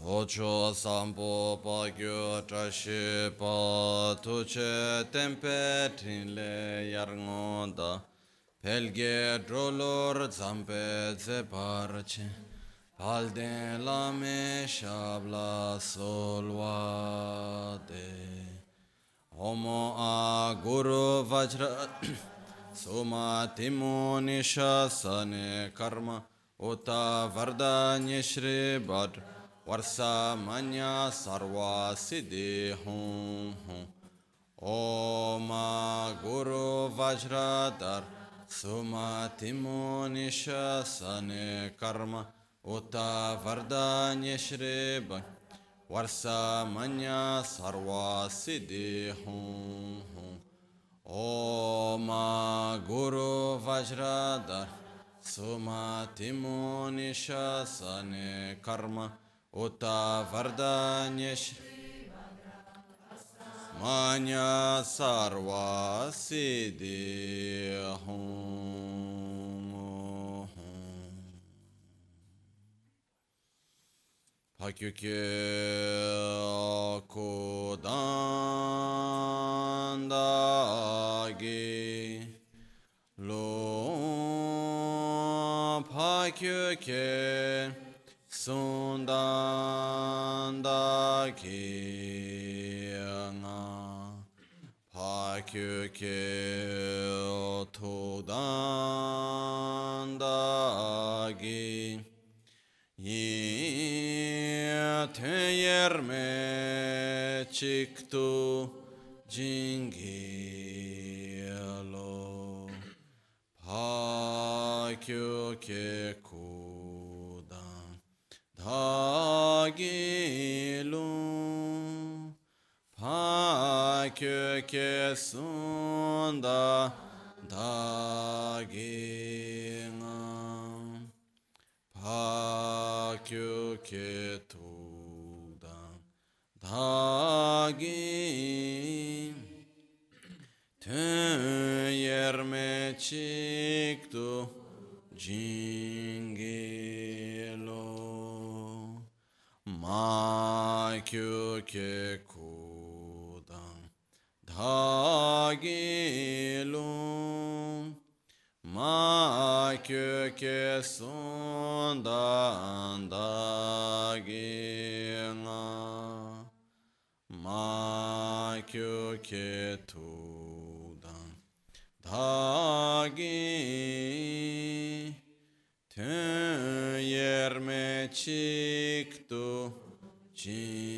locho sampo pa gyo trashi pa tuche tempe trinle yarngonda pelge drolor zampe ze parche palden lame shabla solvade Homo a guru vajra soma timo nisha sane karma uta vardanya shri badra वर्षा मन्या सर्वा सिद्धि हूँ हूँ ओम गुरु वज्रधर सुमतिमो निशन कर्म उत वरदान्य श्री वर्षा मन्या सर्वा सिद्धि हूँ हूँ ओम गुरु वज्रधर सुमतिमो निशन कर्म Uta Vardanyesh Manya Sarva Siddhi Hum Pakyukye Kodandagi Lo Pakyukye sundanda ki nga pa kyu ke tudanda gi yi teyer me chiktu jingi lo pa kyu ke Dagilu pa köke sunda dagina pa köke tudan dagin tün yerme çıktı cingin ke sundan dagi nga ma kyu ke tudan dhagi Tön yerme çıktı Jim.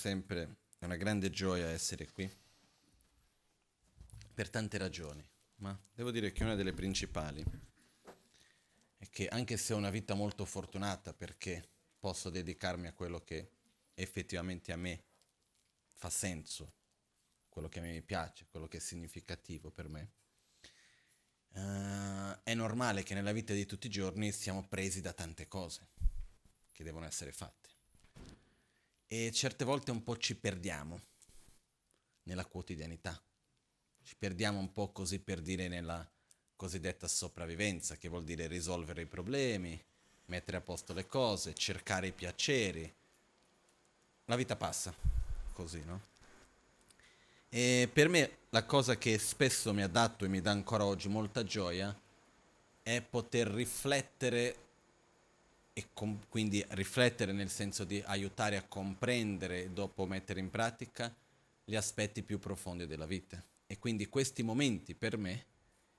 Sempre, una grande gioia essere qui, per tante ragioni, ma devo dire che una delle principali è che anche se ho una vita molto fortunata perché posso dedicarmi a quello che effettivamente a me fa senso, quello che a me piace, quello che è significativo per me, uh, è normale che nella vita di tutti i giorni siamo presi da tante cose che devono essere fatte. E certe volte un po' ci perdiamo nella quotidianità. Ci perdiamo un po' così per dire nella cosiddetta sopravvivenza, che vuol dire risolvere i problemi, mettere a posto le cose, cercare i piaceri. La vita passa così, no? E per me la cosa che spesso mi ha dato e mi dà ancora oggi molta gioia è poter riflettere com- quindi riflettere nel senso di aiutare a comprendere e dopo mettere in pratica gli aspetti più profondi della vita. E quindi questi momenti per me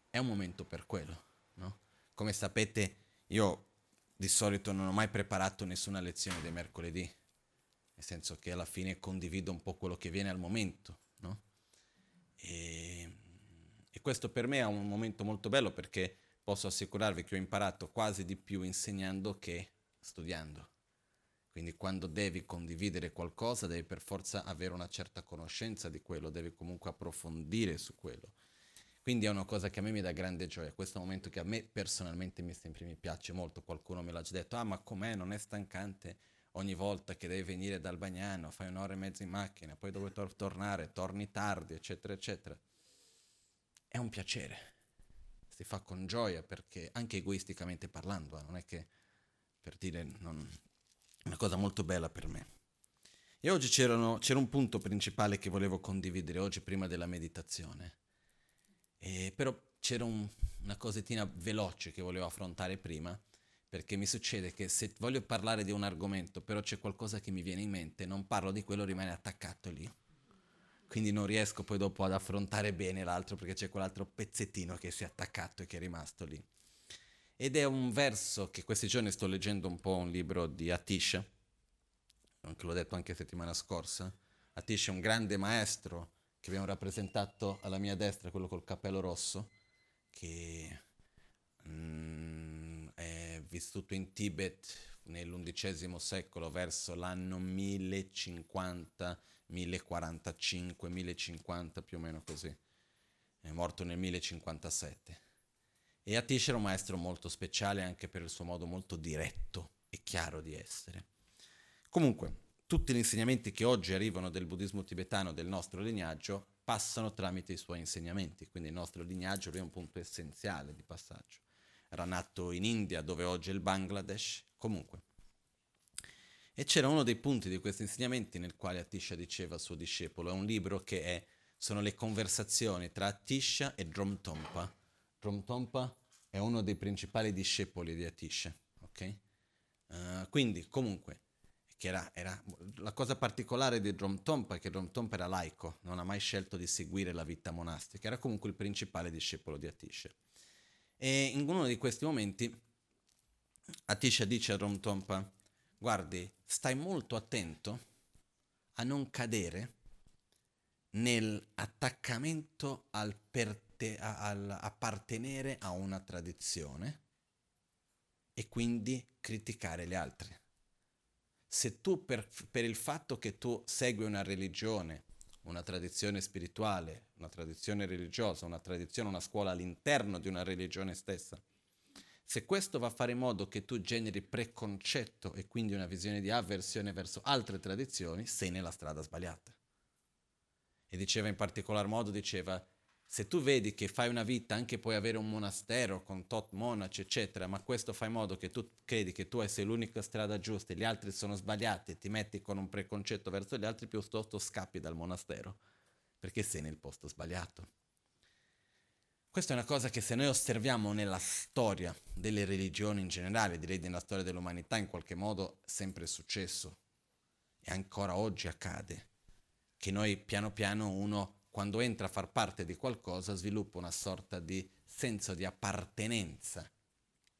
è un momento per quello. No? Come sapete, io di solito non ho mai preparato nessuna lezione dei mercoledì, nel senso che alla fine condivido un po' quello che viene al momento. No? E, e questo per me è un momento molto bello perché posso assicurarvi che ho imparato quasi di più insegnando che studiando. Quindi quando devi condividere qualcosa devi per forza avere una certa conoscenza di quello, devi comunque approfondire su quello. Quindi è una cosa che a me mi dà grande gioia, questo momento che a me personalmente mi, sempre mi piace molto, qualcuno me l'ha già detto, ah ma com'è, non è stancante ogni volta che devi venire dal bagnano, fai un'ora e mezza in macchina, poi devi tor- tornare, torni tardi, eccetera, eccetera. È un piacere, si fa con gioia perché anche egoisticamente parlando, eh, non è che per dire non, una cosa molto bella per me. E oggi c'era un punto principale che volevo condividere oggi prima della meditazione. E però c'era un, una cosettina veloce che volevo affrontare prima, perché mi succede che se voglio parlare di un argomento, però c'è qualcosa che mi viene in mente, non parlo di quello, rimane attaccato lì. Quindi non riesco poi dopo ad affrontare bene l'altro perché c'è quell'altro pezzettino che si è attaccato e che è rimasto lì. Ed è un verso che questi giorni sto leggendo un po' un libro di Atisha, che l'ho detto anche settimana scorsa. Atisha è un grande maestro che abbiamo rappresentato alla mia destra, quello col cappello rosso, che mm, è vissuto in Tibet nell'undicesimo secolo verso l'anno 1050, 1045, 1050 più o meno così. È morto nel 1057 e Atish era un maestro molto speciale anche per il suo modo molto diretto e chiaro di essere. Comunque, tutti gli insegnamenti che oggi arrivano del buddismo tibetano, del nostro lignaggio, passano tramite i suoi insegnamenti, quindi il nostro lignaggio è un punto essenziale di passaggio. Era nato in India, dove oggi è il Bangladesh, comunque. E c'era uno dei punti di questi insegnamenti nel quale Atisha diceva al suo discepolo, è un libro che è, sono le conversazioni tra Atisha e Dromtompa, Tromtompa è uno dei principali discepoli di Atisha. Okay? Uh, quindi, comunque, era, era, la cosa particolare di Dromtompa è che Dromtompa era laico, non ha mai scelto di seguire la vita monastica, era comunque il principale discepolo di Atisha. E in uno di questi momenti Atisha dice a Dromtompa, guardi, stai molto attento a non cadere nell'attaccamento al per te, appartenere a una tradizione e quindi criticare le altre. Se tu per, per il fatto che tu segui una religione, una tradizione spirituale, una tradizione religiosa, una tradizione, una scuola all'interno di una religione stessa, se questo va a fare in modo che tu generi preconcetto e quindi una visione di avversione verso altre tradizioni, sei nella strada sbagliata. E diceva in particolar modo, diceva, se tu vedi che fai una vita, anche puoi avere un monastero con tot monaci, eccetera, ma questo fa in modo che tu credi che tu sei l'unica strada giusta e gli altri sono sbagliati e ti metti con un preconcetto verso gli altri, piuttosto scappi dal monastero, perché sei nel posto sbagliato. Questa è una cosa che se noi osserviamo nella storia delle religioni in generale, direi nella storia dell'umanità, in qualche modo è sempre successo e ancora oggi accade, che noi piano piano uno quando entra a far parte di qualcosa, sviluppa una sorta di senso di appartenenza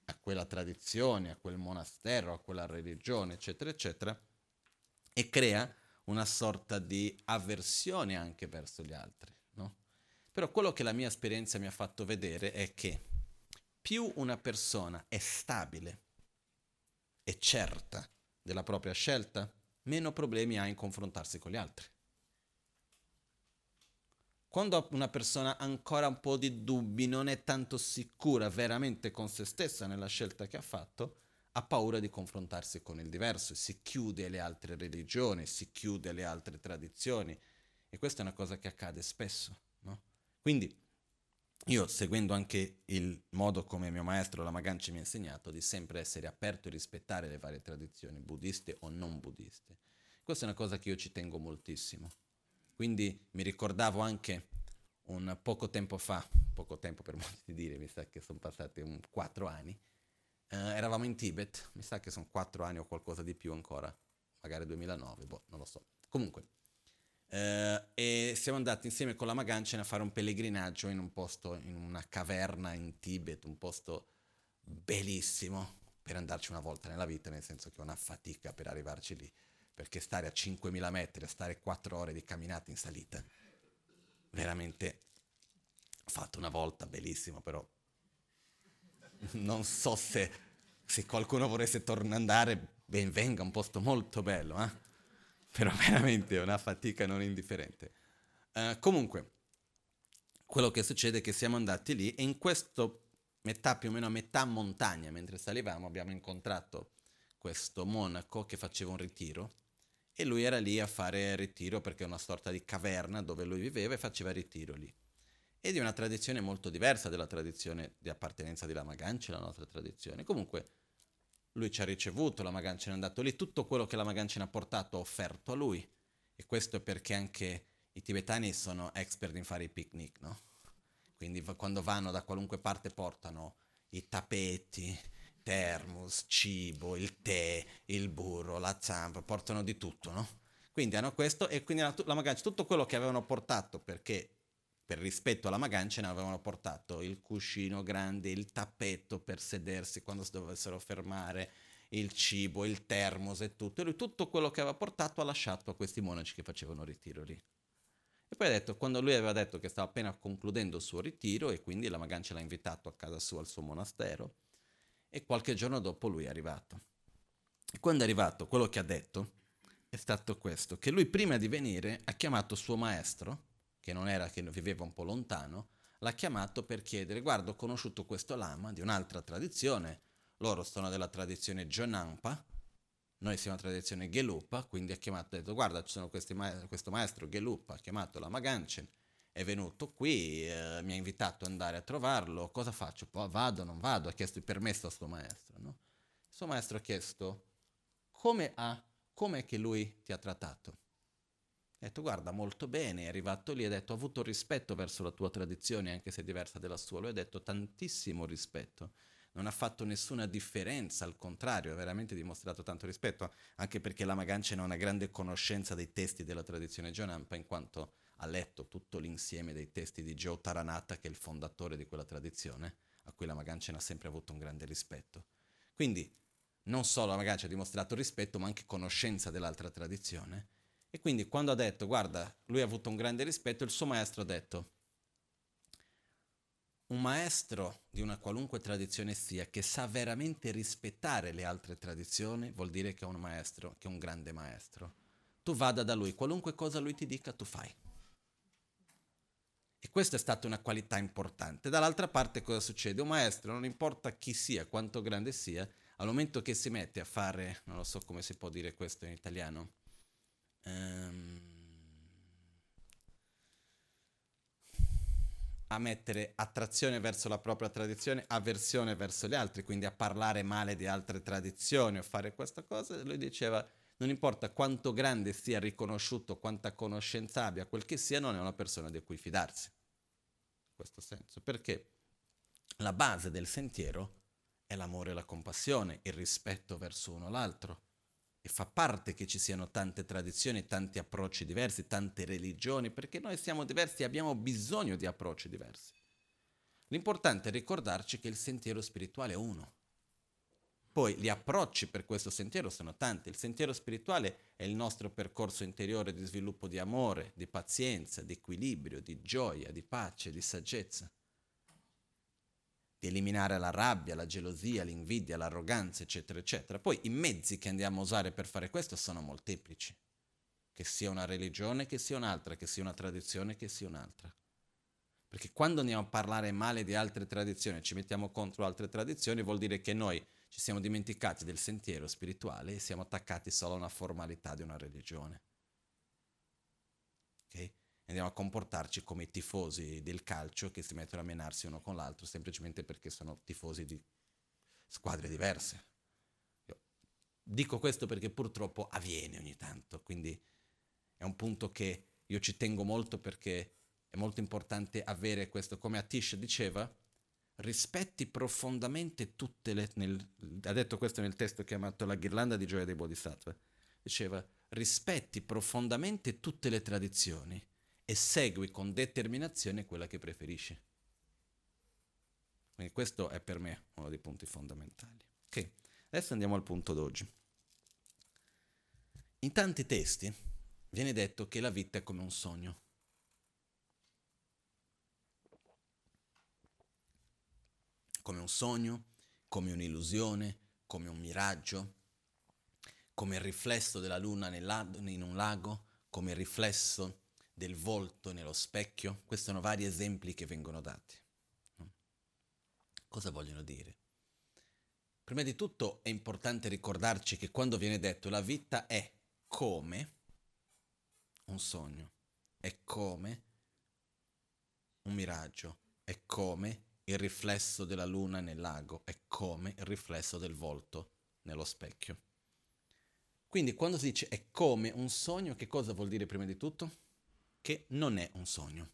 a quella tradizione, a quel monastero, a quella religione, eccetera, eccetera, e crea una sorta di avversione anche verso gli altri. No? Però quello che la mia esperienza mi ha fatto vedere è che più una persona è stabile e certa della propria scelta, meno problemi ha in confrontarsi con gli altri. Quando una persona ha ancora un po' di dubbi, non è tanto sicura veramente con se stessa nella scelta che ha fatto, ha paura di confrontarsi con il diverso, si chiude alle altre religioni, si chiude alle altre tradizioni e questa è una cosa che accade spesso. No? Quindi io, seguendo anche il modo come mio maestro Lamaganci mi ha insegnato, di sempre essere aperto e rispettare le varie tradizioni, buddiste o non buddiste. Questa è una cosa che io ci tengo moltissimo. Quindi mi ricordavo anche un poco tempo fa, poco tempo per molti di dire, mi sa che sono passati un quattro anni, eh, eravamo in Tibet, mi sa che sono quattro anni o qualcosa di più ancora, magari 2009, boh, non lo so. Comunque, eh, e siamo andati insieme con la Magancen a fare un pellegrinaggio in un posto, in una caverna in Tibet, un posto bellissimo per andarci una volta nella vita, nel senso che è una fatica per arrivarci lì, perché stare a 5.000 metri, stare 4 ore di camminata in salita, veramente fatto una volta, bellissimo, però non so se, se qualcuno volesse tornare andare, ben venga, un posto molto bello, eh? però veramente è una fatica non indifferente. Uh, comunque, quello che succede è che siamo andati lì e in questo metà, più o meno a metà montagna, mentre salivamo, abbiamo incontrato questo monaco che faceva un ritiro e lui era lì a fare ritiro perché è una sorta di caverna dove lui viveva e faceva ritiro lì. E di una tradizione molto diversa dalla tradizione di appartenenza di Lama Ganchen, la nostra tradizione. Comunque lui ci ha ricevuto, la Magancina è andato lì, tutto quello che la Magancina ha portato ha offerto a lui. E questo è perché anche i tibetani sono expert in fare i picnic, no? Quindi quando vanno da qualunque parte portano i tappeti, termos, cibo, il tè, il burro, la zampa, portano di tutto, no? Quindi hanno questo e quindi la, la Magancia, tutto quello che avevano portato perché per rispetto alla Magancia ne avevano portato il cuscino grande, il tappetto per sedersi quando si dovessero fermare, il cibo, il termos e tutto. E lui tutto quello che aveva portato ha lasciato a questi monaci che facevano ritiro lì. E poi ha detto, quando lui aveva detto che stava appena concludendo il suo ritiro e quindi la Magancia l'ha invitato a casa sua, al suo monastero, e qualche giorno dopo lui è arrivato. E quando è arrivato, quello che ha detto è stato questo, che lui prima di venire ha chiamato suo maestro, che non era che viveva un po' lontano, l'ha chiamato per chiedere, guarda, ho conosciuto questo lama di un'altra tradizione, loro sono della tradizione Jonampa, noi siamo della tradizione Gelupa, quindi ha chiamato, ha detto, guarda, ci sono ma- questo maestro Gelupa, ha chiamato la Maganchen, è venuto qui, eh, mi ha invitato ad andare a trovarlo, cosa faccio? Poi vado, non vado? Ha chiesto il permesso a suo maestro, no? Il suo maestro ha chiesto, come ha, come che lui ti ha trattato? Ha detto guarda molto bene, è arrivato lì ha detto ho avuto rispetto verso la tua tradizione anche se diversa dalla sua. Lui ha detto tantissimo rispetto, non ha fatto nessuna differenza, al contrario, ha veramente dimostrato tanto rispetto, anche perché la Magancia ha una grande conoscenza dei testi della tradizione Jonampa in quanto ha letto tutto l'insieme dei testi di Joe Taranata che è il fondatore di quella tradizione, a cui la Magancia ha sempre avuto un grande rispetto. Quindi non solo la Magancia ha dimostrato rispetto ma anche conoscenza dell'altra tradizione e quindi quando ha detto, guarda, lui ha avuto un grande rispetto, il suo maestro ha detto, un maestro di una qualunque tradizione sia che sa veramente rispettare le altre tradizioni, vuol dire che è un maestro, che è un grande maestro. Tu vada da lui, qualunque cosa lui ti dica, tu fai. E questa è stata una qualità importante. Dall'altra parte cosa succede? Un maestro, non importa chi sia, quanto grande sia, al momento che si mette a fare, non lo so come si può dire questo in italiano, ehm, a mettere attrazione verso la propria tradizione, avversione verso gli altri, quindi a parlare male di altre tradizioni o fare questa cosa, lui diceva non importa quanto grande sia riconosciuto, quanta conoscenza abbia, quel che sia, non è una persona di cui fidarsi. In questo senso, perché la base del sentiero è l'amore e la compassione, il rispetto verso uno l'altro e fa parte che ci siano tante tradizioni, tanti approcci diversi, tante religioni, perché noi siamo diversi e abbiamo bisogno di approcci diversi. L'importante è ricordarci che il sentiero spirituale è uno. Poi gli approcci per questo sentiero sono tanti. Il sentiero spirituale è il nostro percorso interiore di sviluppo di amore, di pazienza, di equilibrio, di gioia, di pace, di saggezza di eliminare la rabbia, la gelosia, l'invidia, l'arroganza, eccetera, eccetera. Poi i mezzi che andiamo a usare per fare questo sono molteplici, che sia una religione, che sia un'altra, che sia una tradizione, che sia un'altra. Perché quando andiamo a parlare male di altre tradizioni, ci mettiamo contro altre tradizioni, vuol dire che noi ci siamo dimenticati del sentiero spirituale e siamo attaccati solo a una formalità di una religione. Ok? Andiamo a comportarci come i tifosi del calcio che si mettono a menarsi uno con l'altro semplicemente perché sono tifosi di squadre diverse. Io dico questo perché purtroppo avviene ogni tanto, quindi è un punto che io ci tengo molto perché è molto importante avere questo, come Atish diceva, rispetti profondamente tutte le... Nel, ha detto questo nel testo chiamato La ghirlanda di gioia dei Bodhisattva. Diceva, rispetti profondamente tutte le tradizioni e segui con determinazione quella che preferisci. Quindi questo è per me uno dei punti fondamentali. Ok, adesso andiamo al punto d'oggi. In tanti testi viene detto che la vita è come un sogno. Come un sogno, come un'illusione, come un miraggio, come il riflesso della luna in un lago, come il riflesso del volto nello specchio. Questi sono vari esempi che vengono dati. Cosa vogliono dire? Prima di tutto è importante ricordarci che quando viene detto la vita è come un sogno, è come un miraggio, è come il riflesso della luna nel lago è come il riflesso del volto nello specchio. Quindi quando si dice è come un sogno, che cosa vuol dire prima di tutto? Che non è un sogno.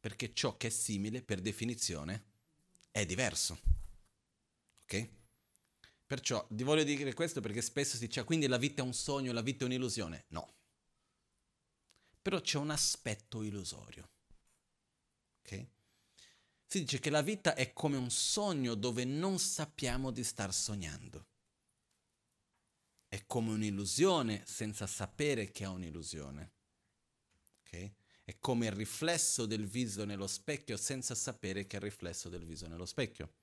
Perché ciò che è simile, per definizione, è diverso. Ok? Perciò ti voglio dire questo perché spesso si dice ah, quindi la vita è un sogno, la vita è un'illusione. No. Però c'è un aspetto illusorio. Ok? Si dice che la vita è come un sogno dove non sappiamo di star sognando. È come un'illusione senza sapere che è un'illusione. Okay? È come il riflesso del viso nello specchio senza sapere che è il riflesso del viso nello specchio.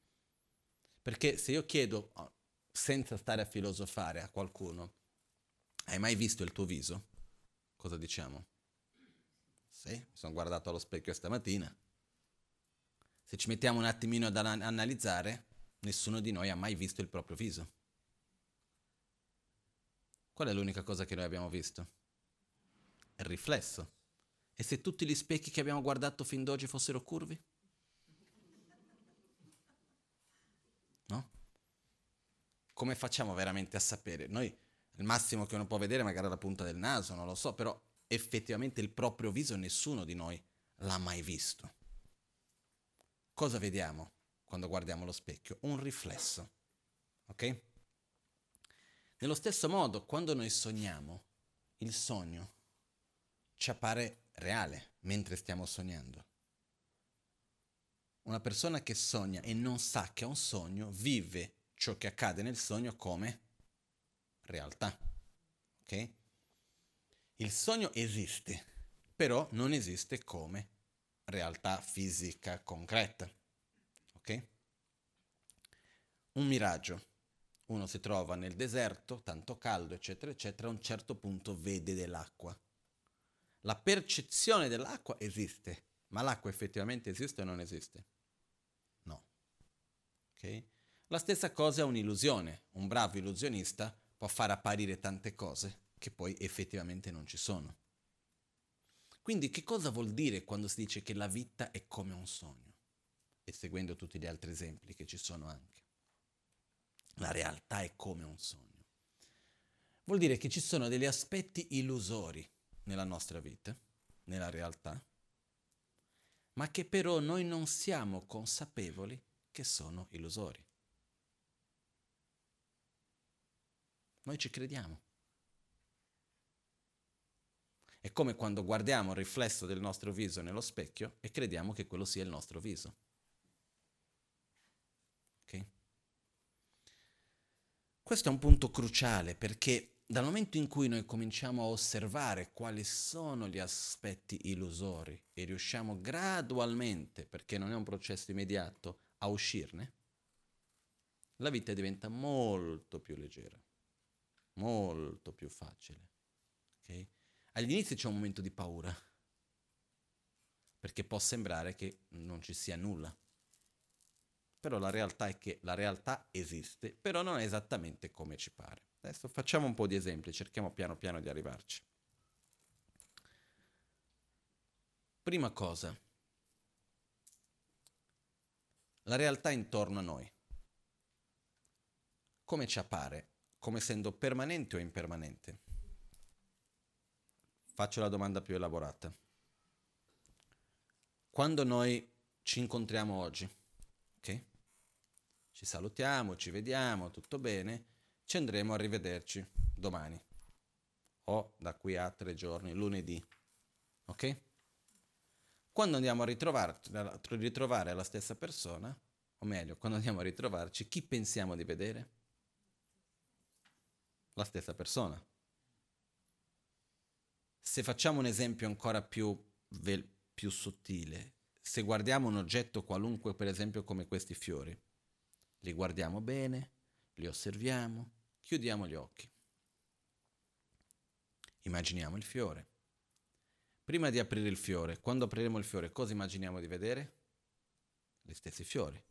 Perché se io chiedo, oh, senza stare a filosofare a qualcuno, hai mai visto il tuo viso? Cosa diciamo? Sì, mi sono guardato allo specchio stamattina se ci mettiamo un attimino ad analizzare, nessuno di noi ha mai visto il proprio viso. Qual è l'unica cosa che noi abbiamo visto? Il riflesso. E se tutti gli specchi che abbiamo guardato fin d'oggi fossero curvi? No? Come facciamo veramente a sapere? Noi il massimo che uno può vedere è magari la punta del naso, non lo so, però effettivamente il proprio viso nessuno di noi l'ha mai visto cosa vediamo quando guardiamo lo specchio? Un riflesso. Ok? Nello stesso modo, quando noi sogniamo, il sogno ci appare reale mentre stiamo sognando. Una persona che sogna e non sa che è un sogno vive ciò che accade nel sogno come realtà. Ok? Il sogno esiste, però non esiste come realtà fisica concreta. Ok? Un miraggio. Uno si trova nel deserto, tanto caldo, eccetera, eccetera, a un certo punto vede dell'acqua. La percezione dell'acqua esiste, ma l'acqua effettivamente esiste o non esiste? No. Ok? La stessa cosa è un'illusione. Un bravo illusionista può far apparire tante cose che poi effettivamente non ci sono. Quindi che cosa vuol dire quando si dice che la vita è come un sogno? E seguendo tutti gli altri esempi che ci sono anche. La realtà è come un sogno. Vuol dire che ci sono degli aspetti illusori nella nostra vita, nella realtà, ma che però noi non siamo consapevoli che sono illusori. Noi ci crediamo. È come quando guardiamo il riflesso del nostro viso nello specchio e crediamo che quello sia il nostro viso. Ok? Questo è un punto cruciale perché dal momento in cui noi cominciamo a osservare quali sono gli aspetti illusori e riusciamo gradualmente, perché non è un processo immediato, a uscirne, la vita diventa molto più leggera, molto più facile. Okay? All'inizio c'è un momento di paura, perché può sembrare che non ci sia nulla. Però la realtà è che la realtà esiste, però non è esattamente come ci pare. Adesso facciamo un po' di esempi, cerchiamo piano piano di arrivarci. Prima cosa, la realtà intorno a noi. Come ci appare? Come essendo permanente o impermanente? Faccio la domanda più elaborata. Quando noi ci incontriamo oggi, ok? Ci salutiamo, ci vediamo, tutto bene, ci andremo a rivederci domani o da qui a tre giorni, lunedì, ok? Quando andiamo a ritrovare la stessa persona, o meglio, quando andiamo a ritrovarci, chi pensiamo di vedere? La stessa persona. Se facciamo un esempio ancora più, vel- più sottile, se guardiamo un oggetto qualunque, per esempio come questi fiori, li guardiamo bene, li osserviamo, chiudiamo gli occhi. Immaginiamo il fiore Prima di aprire il fiore, quando apriremo il fiore, cosa immaginiamo di vedere? Gli stessi fiori.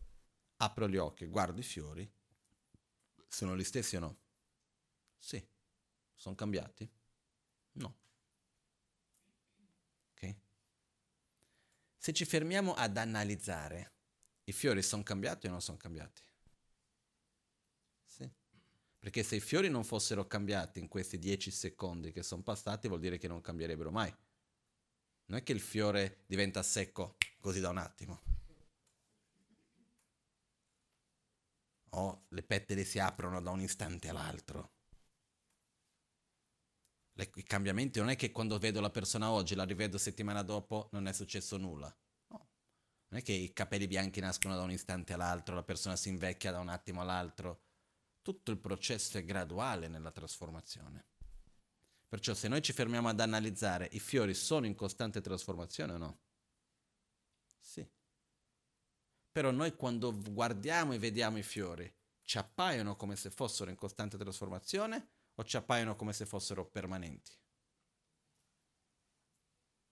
Apro gli occhi, guardo i fiori. Sono gli stessi o no? Sì. Sono cambiati? No. Ok? Se ci fermiamo ad analizzare, i fiori sono cambiati o non sono cambiati? Sì. Perché se i fiori non fossero cambiati in questi dieci secondi che sono passati, vuol dire che non cambierebbero mai. Non è che il fiore diventa secco così da un attimo. O le pettine si aprono da un istante all'altro. I cambiamenti non è che quando vedo la persona oggi, la rivedo settimana dopo, non è successo nulla. No. Non è che i capelli bianchi nascono da un istante all'altro, la persona si invecchia da un attimo all'altro. Tutto il processo è graduale nella trasformazione. Perciò se noi ci fermiamo ad analizzare, i fiori sono in costante trasformazione o no? Sì. Però noi quando guardiamo e vediamo i fiori, ci appaiono come se fossero in costante trasformazione o ci appaiono come se fossero permanenti?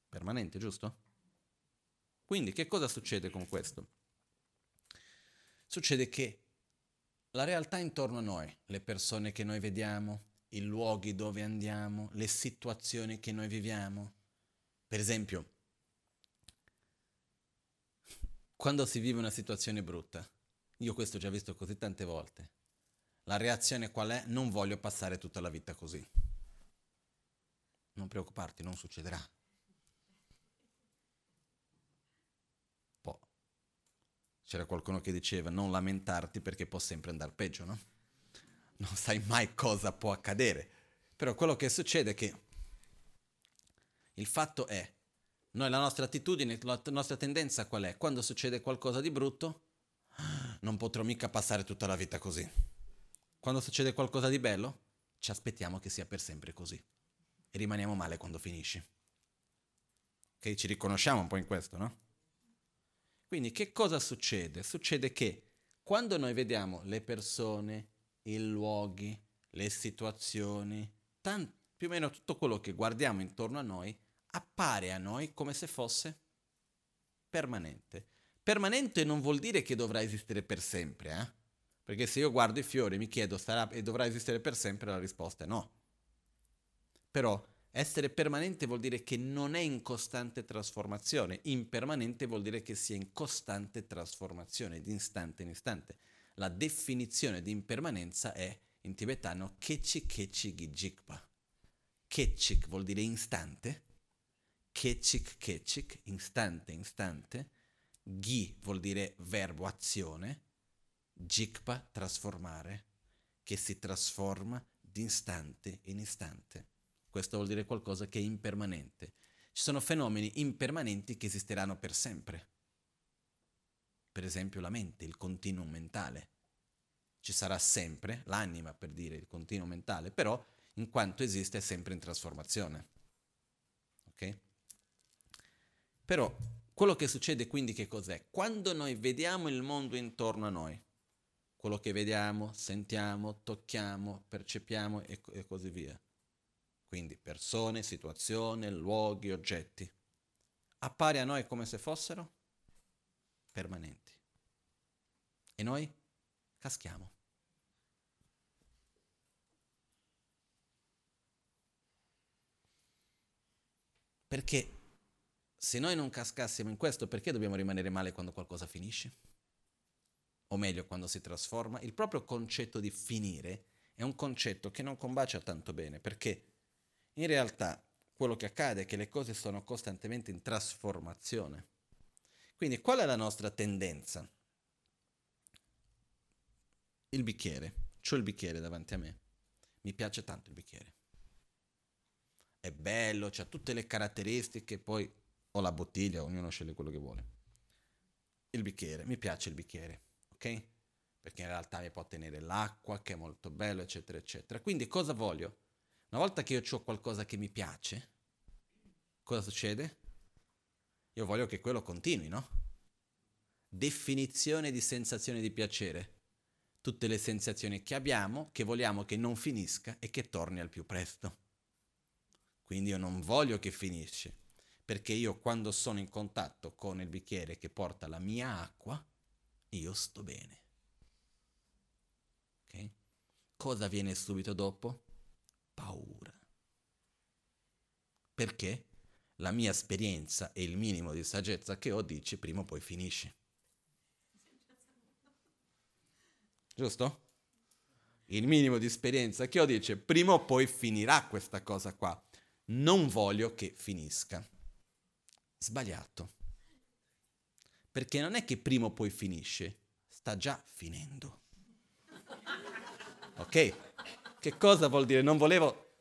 Permanenti, giusto? Quindi che cosa succede con questo? Succede che la realtà intorno a noi, le persone che noi vediamo, i luoghi dove andiamo, le situazioni che noi viviamo. Per esempio, quando si vive una situazione brutta, io questo ho già visto così tante volte, la reazione qual è? Non voglio passare tutta la vita così. Non preoccuparti, non succederà. Poi c'era qualcuno che diceva non lamentarti perché può sempre andare peggio, no? non sai mai cosa può accadere. Però quello che succede è che il fatto è, noi la nostra attitudine, la nostra tendenza qual è? Quando succede qualcosa di brutto, non potrò mica passare tutta la vita così. Quando succede qualcosa di bello, ci aspettiamo che sia per sempre così. E rimaniamo male quando finisce. Ok? Ci riconosciamo un po' in questo, no? Quindi che cosa succede? Succede che quando noi vediamo le persone, i luoghi, le situazioni, tant- più o meno tutto quello che guardiamo intorno a noi appare a noi come se fosse permanente. Permanente non vuol dire che dovrà esistere per sempre, eh? Perché se io guardo i fiori e mi chiedo sarà e dovrà esistere per sempre, la risposta è no. Però essere permanente vuol dire che non è in costante trasformazione, impermanente vuol dire che sia in costante trasformazione, di istante in istante. La definizione di impermanenza è in tibetano Kechik Kechik Jikpa. Kechik vuol dire istante, Kechik Kechik, istante, istante, Gi vuol dire verbo azione, Jikpa trasformare, che si trasforma di istante in istante. Questo vuol dire qualcosa che è impermanente. Ci sono fenomeni impermanenti che esisteranno per sempre per esempio la mente, il continuum mentale. Ci sarà sempre l'anima, per dire il continuum mentale, però in quanto esiste è sempre in trasformazione. Ok? Però quello che succede quindi che cos'è? Quando noi vediamo il mondo intorno a noi, quello che vediamo, sentiamo, tocchiamo, percepiamo e, e così via. Quindi persone, situazioni, luoghi, oggetti appare a noi come se fossero permanenti. E noi caschiamo. Perché se noi non cascassimo in questo, perché dobbiamo rimanere male quando qualcosa finisce? O meglio, quando si trasforma? Il proprio concetto di finire è un concetto che non combacia tanto bene, perché in realtà quello che accade è che le cose sono costantemente in trasformazione. Quindi qual è la nostra tendenza? Il bicchiere. C'ho il bicchiere davanti a me. Mi piace tanto il bicchiere. È bello, ha tutte le caratteristiche, poi ho la bottiglia, ognuno sceglie quello che vuole. Il bicchiere, mi piace il bicchiere, ok? Perché in realtà mi può tenere l'acqua, che è molto bello, eccetera, eccetera. Quindi cosa voglio? Una volta che io ho qualcosa che mi piace, cosa succede? Io voglio che quello continui, no? Definizione di sensazione di piacere. Tutte le sensazioni che abbiamo, che vogliamo che non finisca e che torni al più presto. Quindi io non voglio che finisce, perché io quando sono in contatto con il bicchiere che porta la mia acqua, io sto bene. Ok? Cosa viene subito dopo? paura. Perché la mia esperienza e il minimo di saggezza che ho dice prima o poi finisce. Giusto? Il minimo di esperienza che ho dice prima o poi finirà questa cosa qua. Non voglio che finisca. Sbagliato. Perché non è che prima o poi finisce, sta già finendo. Ok? Che cosa vuol dire? Non volevo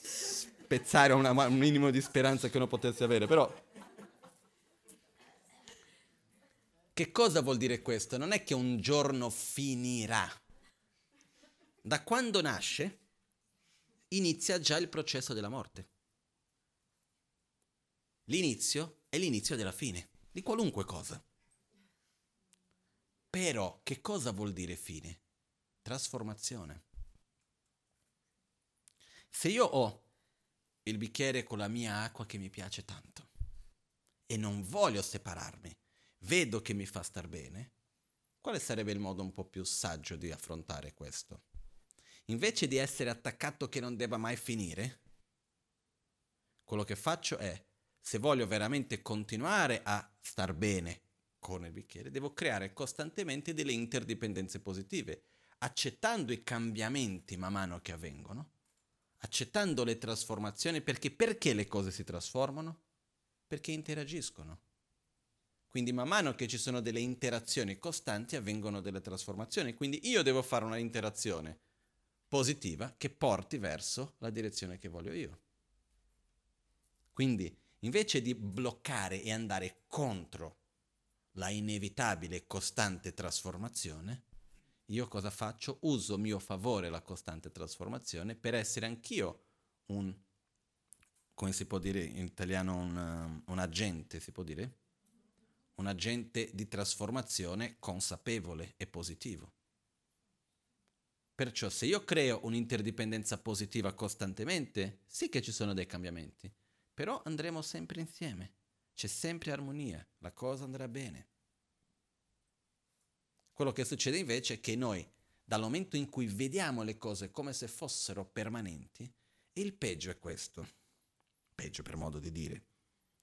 spezzare una, un minimo di speranza che uno potesse avere, però... Che cosa vuol dire questo? Non è che un giorno finirà. Da quando nasce inizia già il processo della morte. L'inizio è l'inizio della fine, di qualunque cosa. Però che cosa vuol dire fine? Trasformazione. Se io ho il bicchiere con la mia acqua che mi piace tanto e non voglio separarmi, vedo che mi fa star bene, quale sarebbe il modo un po' più saggio di affrontare questo? Invece di essere attaccato che non debba mai finire, quello che faccio è, se voglio veramente continuare a star bene con il bicchiere, devo creare costantemente delle interdipendenze positive, accettando i cambiamenti man mano che avvengono accettando le trasformazioni, perché perché le cose si trasformano? Perché interagiscono. Quindi man mano che ci sono delle interazioni costanti avvengono delle trasformazioni, quindi io devo fare una interazione positiva che porti verso la direzione che voglio io. Quindi invece di bloccare e andare contro la inevitabile e costante trasformazione, io cosa faccio? Uso a mio favore la costante trasformazione per essere anch'io un, come si può dire in italiano, un, un agente, si può dire? Un agente di trasformazione consapevole e positivo. Perciò se io creo un'interdipendenza positiva costantemente, sì che ci sono dei cambiamenti, però andremo sempre insieme, c'è sempre armonia, la cosa andrà bene. Quello che succede invece è che noi, dal momento in cui vediamo le cose come se fossero permanenti, il peggio è questo, peggio per modo di dire,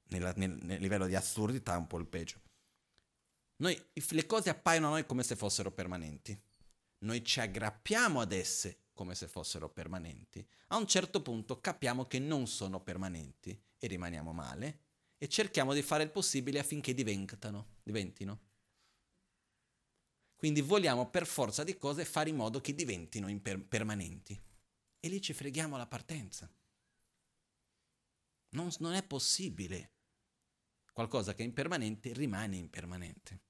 nel, nel, nel livello di assurdità un po' il peggio. Noi, le cose appaiono a noi come se fossero permanenti, noi ci aggrappiamo ad esse come se fossero permanenti, a un certo punto capiamo che non sono permanenti e rimaniamo male e cerchiamo di fare il possibile affinché diventano, diventino. Quindi vogliamo per forza di cose fare in modo che diventino imper- permanenti. E lì ci freghiamo la partenza. Non, non è possibile. Qualcosa che è impermanente rimane impermanente.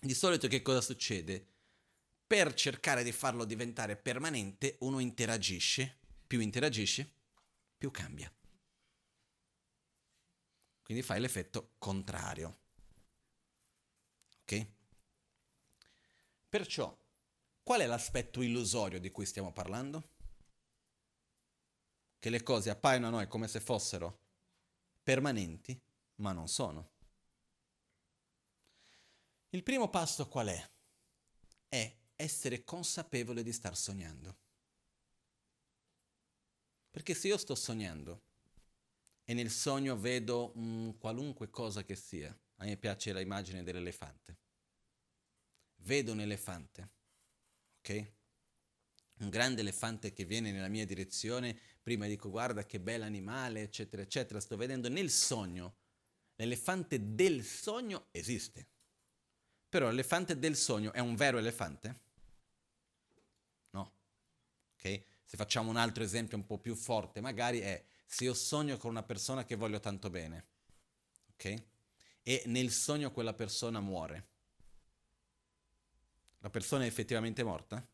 Di solito che cosa succede? Per cercare di farlo diventare permanente, uno interagisce, più interagisce, più cambia. Quindi fai l'effetto contrario. Ok? Perciò, qual è l'aspetto illusorio di cui stiamo parlando? Che le cose appaiono a noi come se fossero permanenti ma non sono. Il primo passo qual è? È essere consapevole di star sognando. Perché se io sto sognando e nel sogno vedo un qualunque cosa che sia, a me piace l'immagine dell'elefante, vedo un elefante, ok? Un grande elefante che viene nella mia direzione, prima dico guarda che bell'animale, eccetera, eccetera, sto vedendo nel sogno, l'elefante del sogno esiste però l'elefante del sogno è un vero elefante? Ok? Se facciamo un altro esempio un po' più forte, magari è se io sogno con una persona che voglio tanto bene, ok? E nel sogno quella persona muore. La persona è effettivamente morta?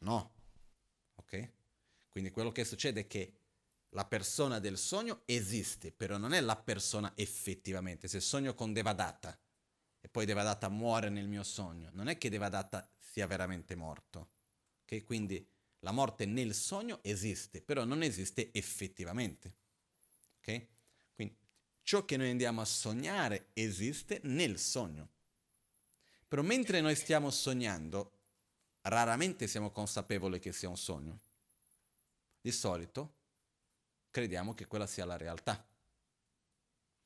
No. Ok? Quindi quello che succede è che la persona del sogno esiste, però non è la persona effettivamente. Se sogno con Devadatta, e poi Devadatta muore nel mio sogno. Non è che Devadatta sia veramente morto. Okay? Quindi la morte nel sogno esiste, però non esiste effettivamente. Okay? Quindi ciò che noi andiamo a sognare esiste nel sogno. Però mentre noi stiamo sognando, raramente siamo consapevoli che sia un sogno. Di solito crediamo che quella sia la realtà.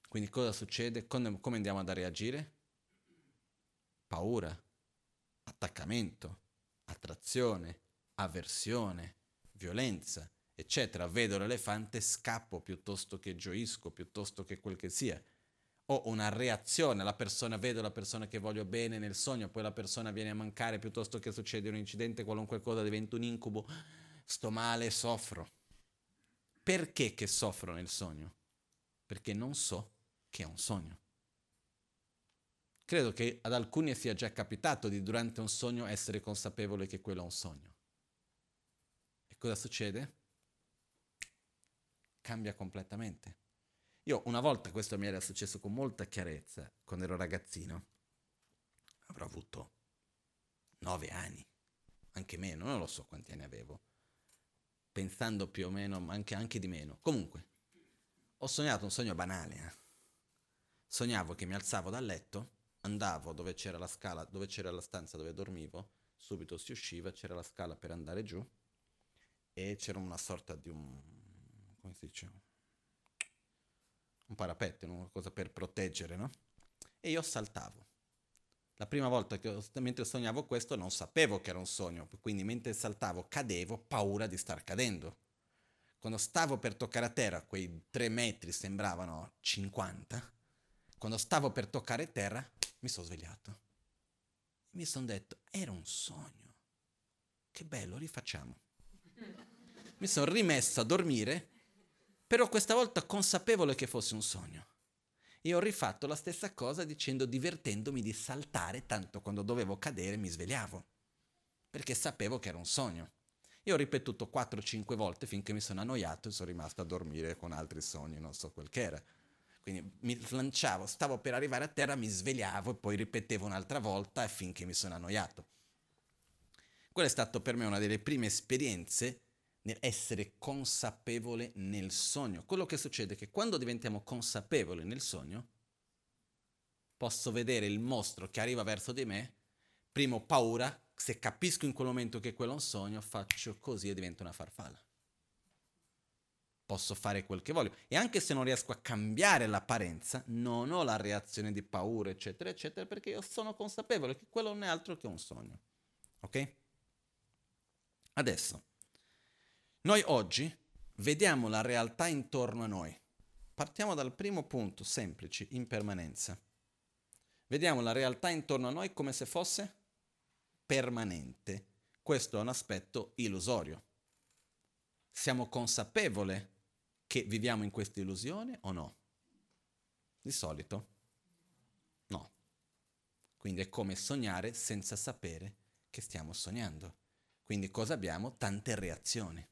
Quindi cosa succede? Come andiamo ad reagire? paura, attaccamento, attrazione, avversione, violenza, eccetera. Vedo l'elefante, scappo piuttosto che gioisco, piuttosto che quel che sia. O una reazione, la persona, vedo la persona che voglio bene nel sogno, poi la persona viene a mancare piuttosto che succede un incidente, qualunque cosa diventa un incubo, sto male, soffro. Perché che soffro nel sogno? Perché non so che è un sogno. Credo che ad alcuni sia già capitato di durante un sogno essere consapevole che quello è un sogno. E cosa succede? Cambia completamente. Io una volta, questo mi era successo con molta chiarezza, quando ero ragazzino, avrò avuto nove anni, anche meno, non lo so quanti anni avevo, pensando più o meno, anche, anche di meno. Comunque, ho sognato un sogno banale. Eh? Sognavo che mi alzavo dal letto andavo dove c'era la scala, dove c'era la stanza dove dormivo, subito si usciva, c'era la scala per andare giù e c'era una sorta di un, come si dice, un parapetto, una cosa per proteggere, no? E io saltavo. La prima volta che mentre sognavo questo non sapevo che era un sogno, quindi mentre saltavo cadevo, paura di star cadendo. Quando stavo per toccare a terra, quei tre metri sembravano 50, quando stavo per toccare terra, mi sono svegliato. Mi sono detto, era un sogno. Che bello, rifacciamo. Mi sono rimesso a dormire, però questa volta consapevole che fosse un sogno. E ho rifatto la stessa cosa dicendo, divertendomi di saltare, tanto quando dovevo cadere mi svegliavo, perché sapevo che era un sogno. E ho ripetuto 4-5 volte finché mi sono annoiato e sono rimasto a dormire con altri sogni, non so quel che era. Quindi mi slanciavo, stavo per arrivare a terra, mi svegliavo e poi ripetevo un'altra volta finché mi sono annoiato. Quella è stata per me una delle prime esperienze nell'essere consapevole nel sogno. Quello che succede è che quando diventiamo consapevoli nel sogno, posso vedere il mostro che arriva verso di me, primo paura, se capisco in quel momento che quello è un sogno, faccio così e divento una farfalla posso fare quel che voglio. E anche se non riesco a cambiare l'apparenza, non ho la reazione di paura, eccetera, eccetera, perché io sono consapevole che quello non è altro che un sogno. Ok? Adesso, noi oggi vediamo la realtà intorno a noi. Partiamo dal primo punto, semplice, impermanenza. Vediamo la realtà intorno a noi come se fosse permanente. Questo è un aspetto illusorio. Siamo consapevoli che viviamo in questa illusione o no? Di solito no. Quindi è come sognare senza sapere che stiamo sognando. Quindi cosa abbiamo? Tante reazioni.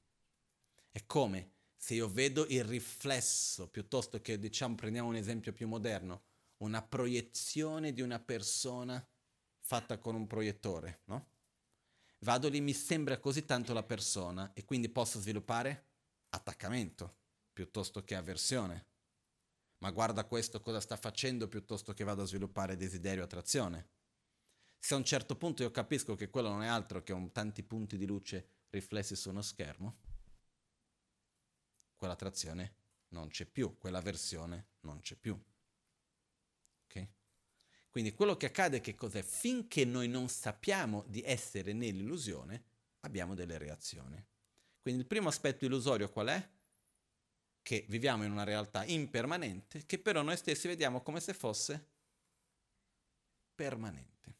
È come se io vedo il riflesso, piuttosto che diciamo, prendiamo un esempio più moderno, una proiezione di una persona fatta con un proiettore, no? Vado lì, mi sembra così tanto la persona e quindi posso sviluppare attaccamento piuttosto che avversione. ma guarda questo cosa sta facendo piuttosto che vado a sviluppare desiderio e attrazione. Se a un certo punto io capisco che quello non è altro che un tanti punti di luce riflessi su uno schermo, quell'attrazione non c'è più, quella versione non c'è più. Ok? Quindi quello che accade che cos'è? Finché noi non sappiamo di essere nell'illusione, abbiamo delle reazioni. Quindi il primo aspetto illusorio qual è? Che viviamo in una realtà impermanente, che però noi stessi vediamo come se fosse permanente.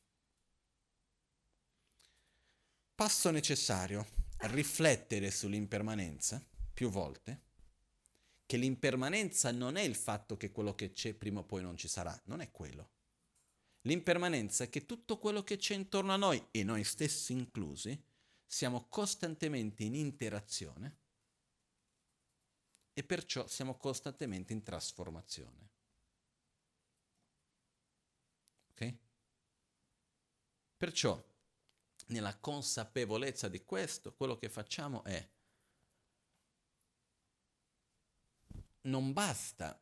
Passo necessario, riflettere sull'impermanenza più volte, che l'impermanenza non è il fatto che quello che c'è prima o poi non ci sarà, non è quello. L'impermanenza è che tutto quello che c'è intorno a noi, e noi stessi inclusi, siamo costantemente in interazione e perciò siamo costantemente in trasformazione. Ok? Perciò nella consapevolezza di questo, quello che facciamo è, non basta,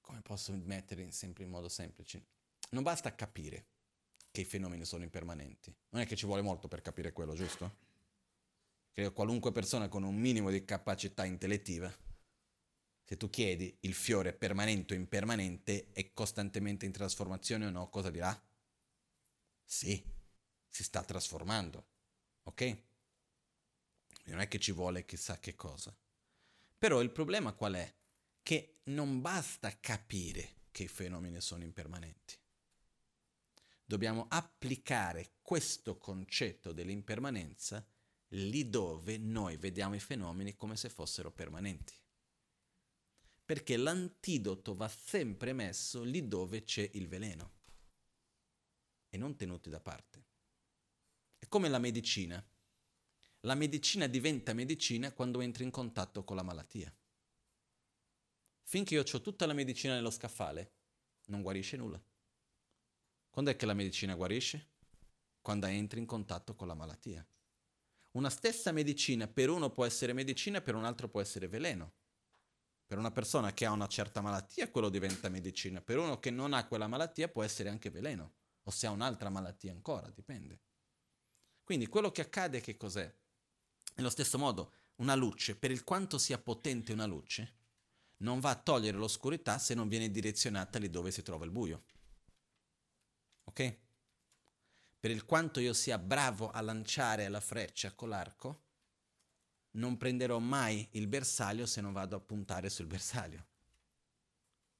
come posso mettere sempre in modo semplice, non basta capire che i fenomeni sono impermanenti. Non è che ci vuole molto per capire quello, giusto? Credo qualunque persona con un minimo di capacità intellettiva, se tu chiedi il fiore permanente o impermanente è costantemente in trasformazione o no, cosa dirà? Sì, si sta trasformando, ok? Non è che ci vuole chissà che cosa. Però il problema qual è? Che non basta capire che i fenomeni sono impermanenti. Dobbiamo applicare questo concetto dell'impermanenza lì dove noi vediamo i fenomeni come se fossero permanenti. Perché l'antidoto va sempre messo lì dove c'è il veleno e non tenuti da parte. È come la medicina. La medicina diventa medicina quando entri in contatto con la malattia. Finché io ho tutta la medicina nello scaffale, non guarisce nulla. Quando è che la medicina guarisce? Quando entri in contatto con la malattia. Una stessa medicina per uno può essere medicina, per un altro può essere veleno. Per una persona che ha una certa malattia quello diventa medicina, per uno che non ha quella malattia può essere anche veleno o se ha un'altra malattia ancora, dipende. Quindi quello che accade che cos'è? Nello stesso modo, una luce, per il quanto sia potente una luce, non va a togliere l'oscurità se non viene direzionata lì dove si trova il buio. Ok? Per il quanto io sia bravo a lanciare la freccia con l'arco, non prenderò mai il bersaglio se non vado a puntare sul bersaglio.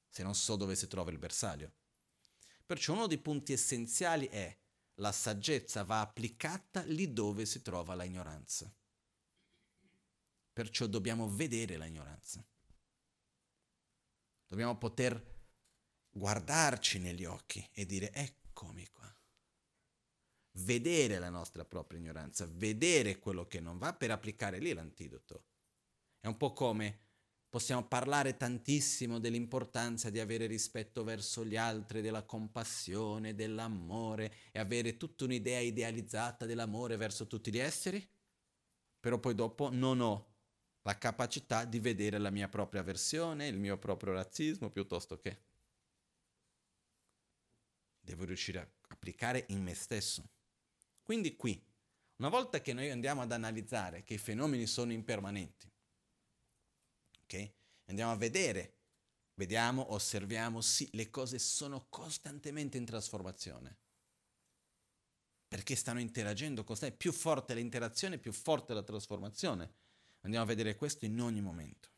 Se non so dove si trova il bersaglio. Perciò uno dei punti essenziali è la saggezza va applicata lì dove si trova la ignoranza. Perciò dobbiamo vedere la ignoranza. Dobbiamo poter guardarci negli occhi e dire eccomi qua. Vedere la nostra propria ignoranza, vedere quello che non va per applicare lì l'antidoto. È un po' come Possiamo parlare tantissimo dell'importanza di avere rispetto verso gli altri, della compassione, dell'amore e avere tutta un'idea idealizzata dell'amore verso tutti gli esseri, però poi dopo non ho la capacità di vedere la mia propria versione, il mio proprio razzismo, piuttosto che devo riuscire a applicare in me stesso. Quindi qui, una volta che noi andiamo ad analizzare che i fenomeni sono impermanenti, ok? Andiamo a vedere, vediamo, osserviamo, sì, le cose sono costantemente in trasformazione. Perché stanno interagendo con te. Più forte l'interazione, più forte la trasformazione. Andiamo a vedere questo in ogni momento.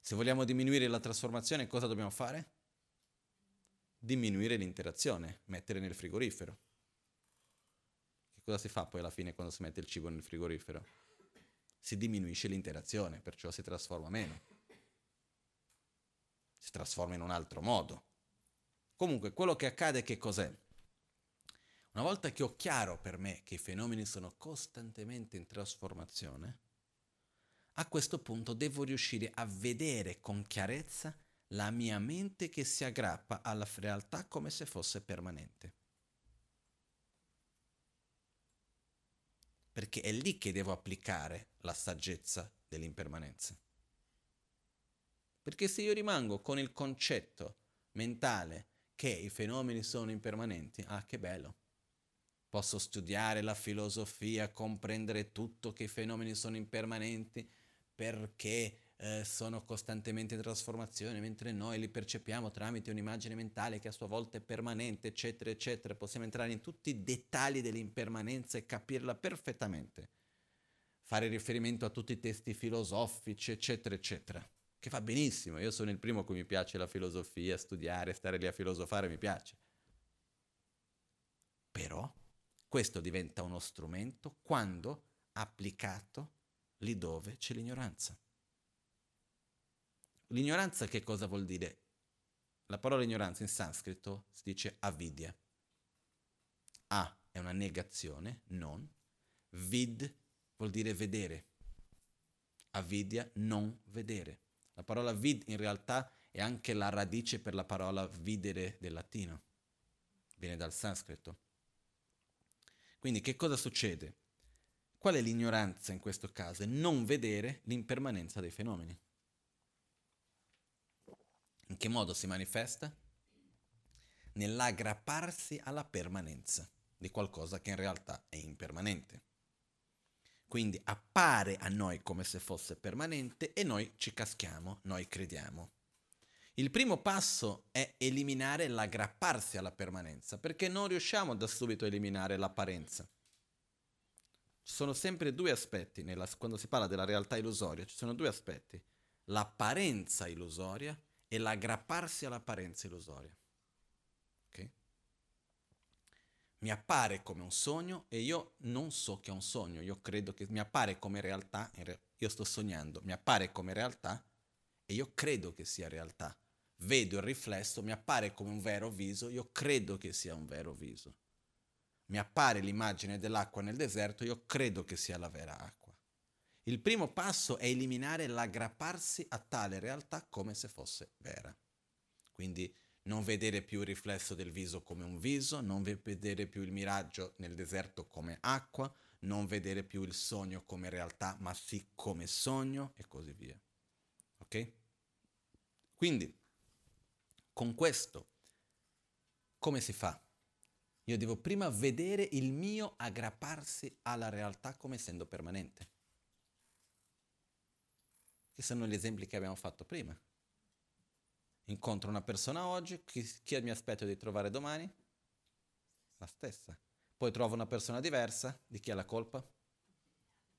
Se vogliamo diminuire la trasformazione, cosa dobbiamo fare? Diminuire l'interazione, mettere nel frigorifero. Cosa si fa poi alla fine quando si mette il cibo nel frigorifero? si diminuisce l'interazione, perciò si trasforma meno. Si trasforma in un altro modo. Comunque, quello che accade che cos'è? Una volta che ho chiaro per me che i fenomeni sono costantemente in trasformazione, a questo punto devo riuscire a vedere con chiarezza la mia mente che si aggrappa alla realtà come se fosse permanente. Perché è lì che devo applicare la saggezza dell'impermanenza. Perché se io rimango con il concetto mentale che i fenomeni sono impermanenti, ah che bello. Posso studiare la filosofia, comprendere tutto che i fenomeni sono impermanenti perché eh, sono costantemente in trasformazione, mentre noi li percepiamo tramite un'immagine mentale che a sua volta è permanente, eccetera, eccetera. Possiamo entrare in tutti i dettagli dell'impermanenza e capirla perfettamente. Fare riferimento a tutti i testi filosofici, eccetera, eccetera. Che fa benissimo. Io sono il primo a cui mi piace la filosofia, studiare, stare lì a filosofare, mi piace. Però questo diventa uno strumento quando applicato lì dove c'è l'ignoranza. L'ignoranza che cosa vuol dire? La parola ignoranza in sanscrito si dice avidya. A è una negazione, non. Vid vuol dire vedere. Avidya, non vedere. La parola vid in realtà è anche la radice per la parola videre del latino. Viene dal sanscrito. Quindi che cosa succede? Qual è l'ignoranza in questo caso? È non vedere l'impermanenza dei fenomeni. In che modo si manifesta? Nell'aggrapparsi alla permanenza di qualcosa che in realtà è impermanente. Quindi appare a noi come se fosse permanente e noi ci caschiamo, noi crediamo. Il primo passo è eliminare l'aggrapparsi alla permanenza, perché non riusciamo da subito a eliminare l'apparenza. Ci sono sempre due aspetti, nella, quando si parla della realtà illusoria, ci sono due aspetti, l'apparenza illusoria e l'aggrapparsi all'apparenza illusoria. Okay? Mi appare come un sogno e io non so che è un sogno, io credo che mi appare come realtà, io sto sognando, mi appare come realtà e io credo che sia realtà. Vedo il riflesso, mi appare come un vero viso, io credo che sia un vero viso. Mi appare l'immagine dell'acqua nel deserto, io credo che sia la vera acqua. Il primo passo è eliminare l'aggrapparsi a tale realtà come se fosse vera. Quindi non vedere più il riflesso del viso come un viso, non vedere più il miraggio nel deserto come acqua, non vedere più il sogno come realtà, ma sì come sogno e così via. Ok? Quindi, con questo, come si fa? Io devo prima vedere il mio aggrapparsi alla realtà come essendo permanente che sono gli esempi che abbiamo fatto prima. Incontro una persona oggi, chi, chi mi aspetto di trovare domani? La stessa. Poi trovo una persona diversa, di chi è la colpa?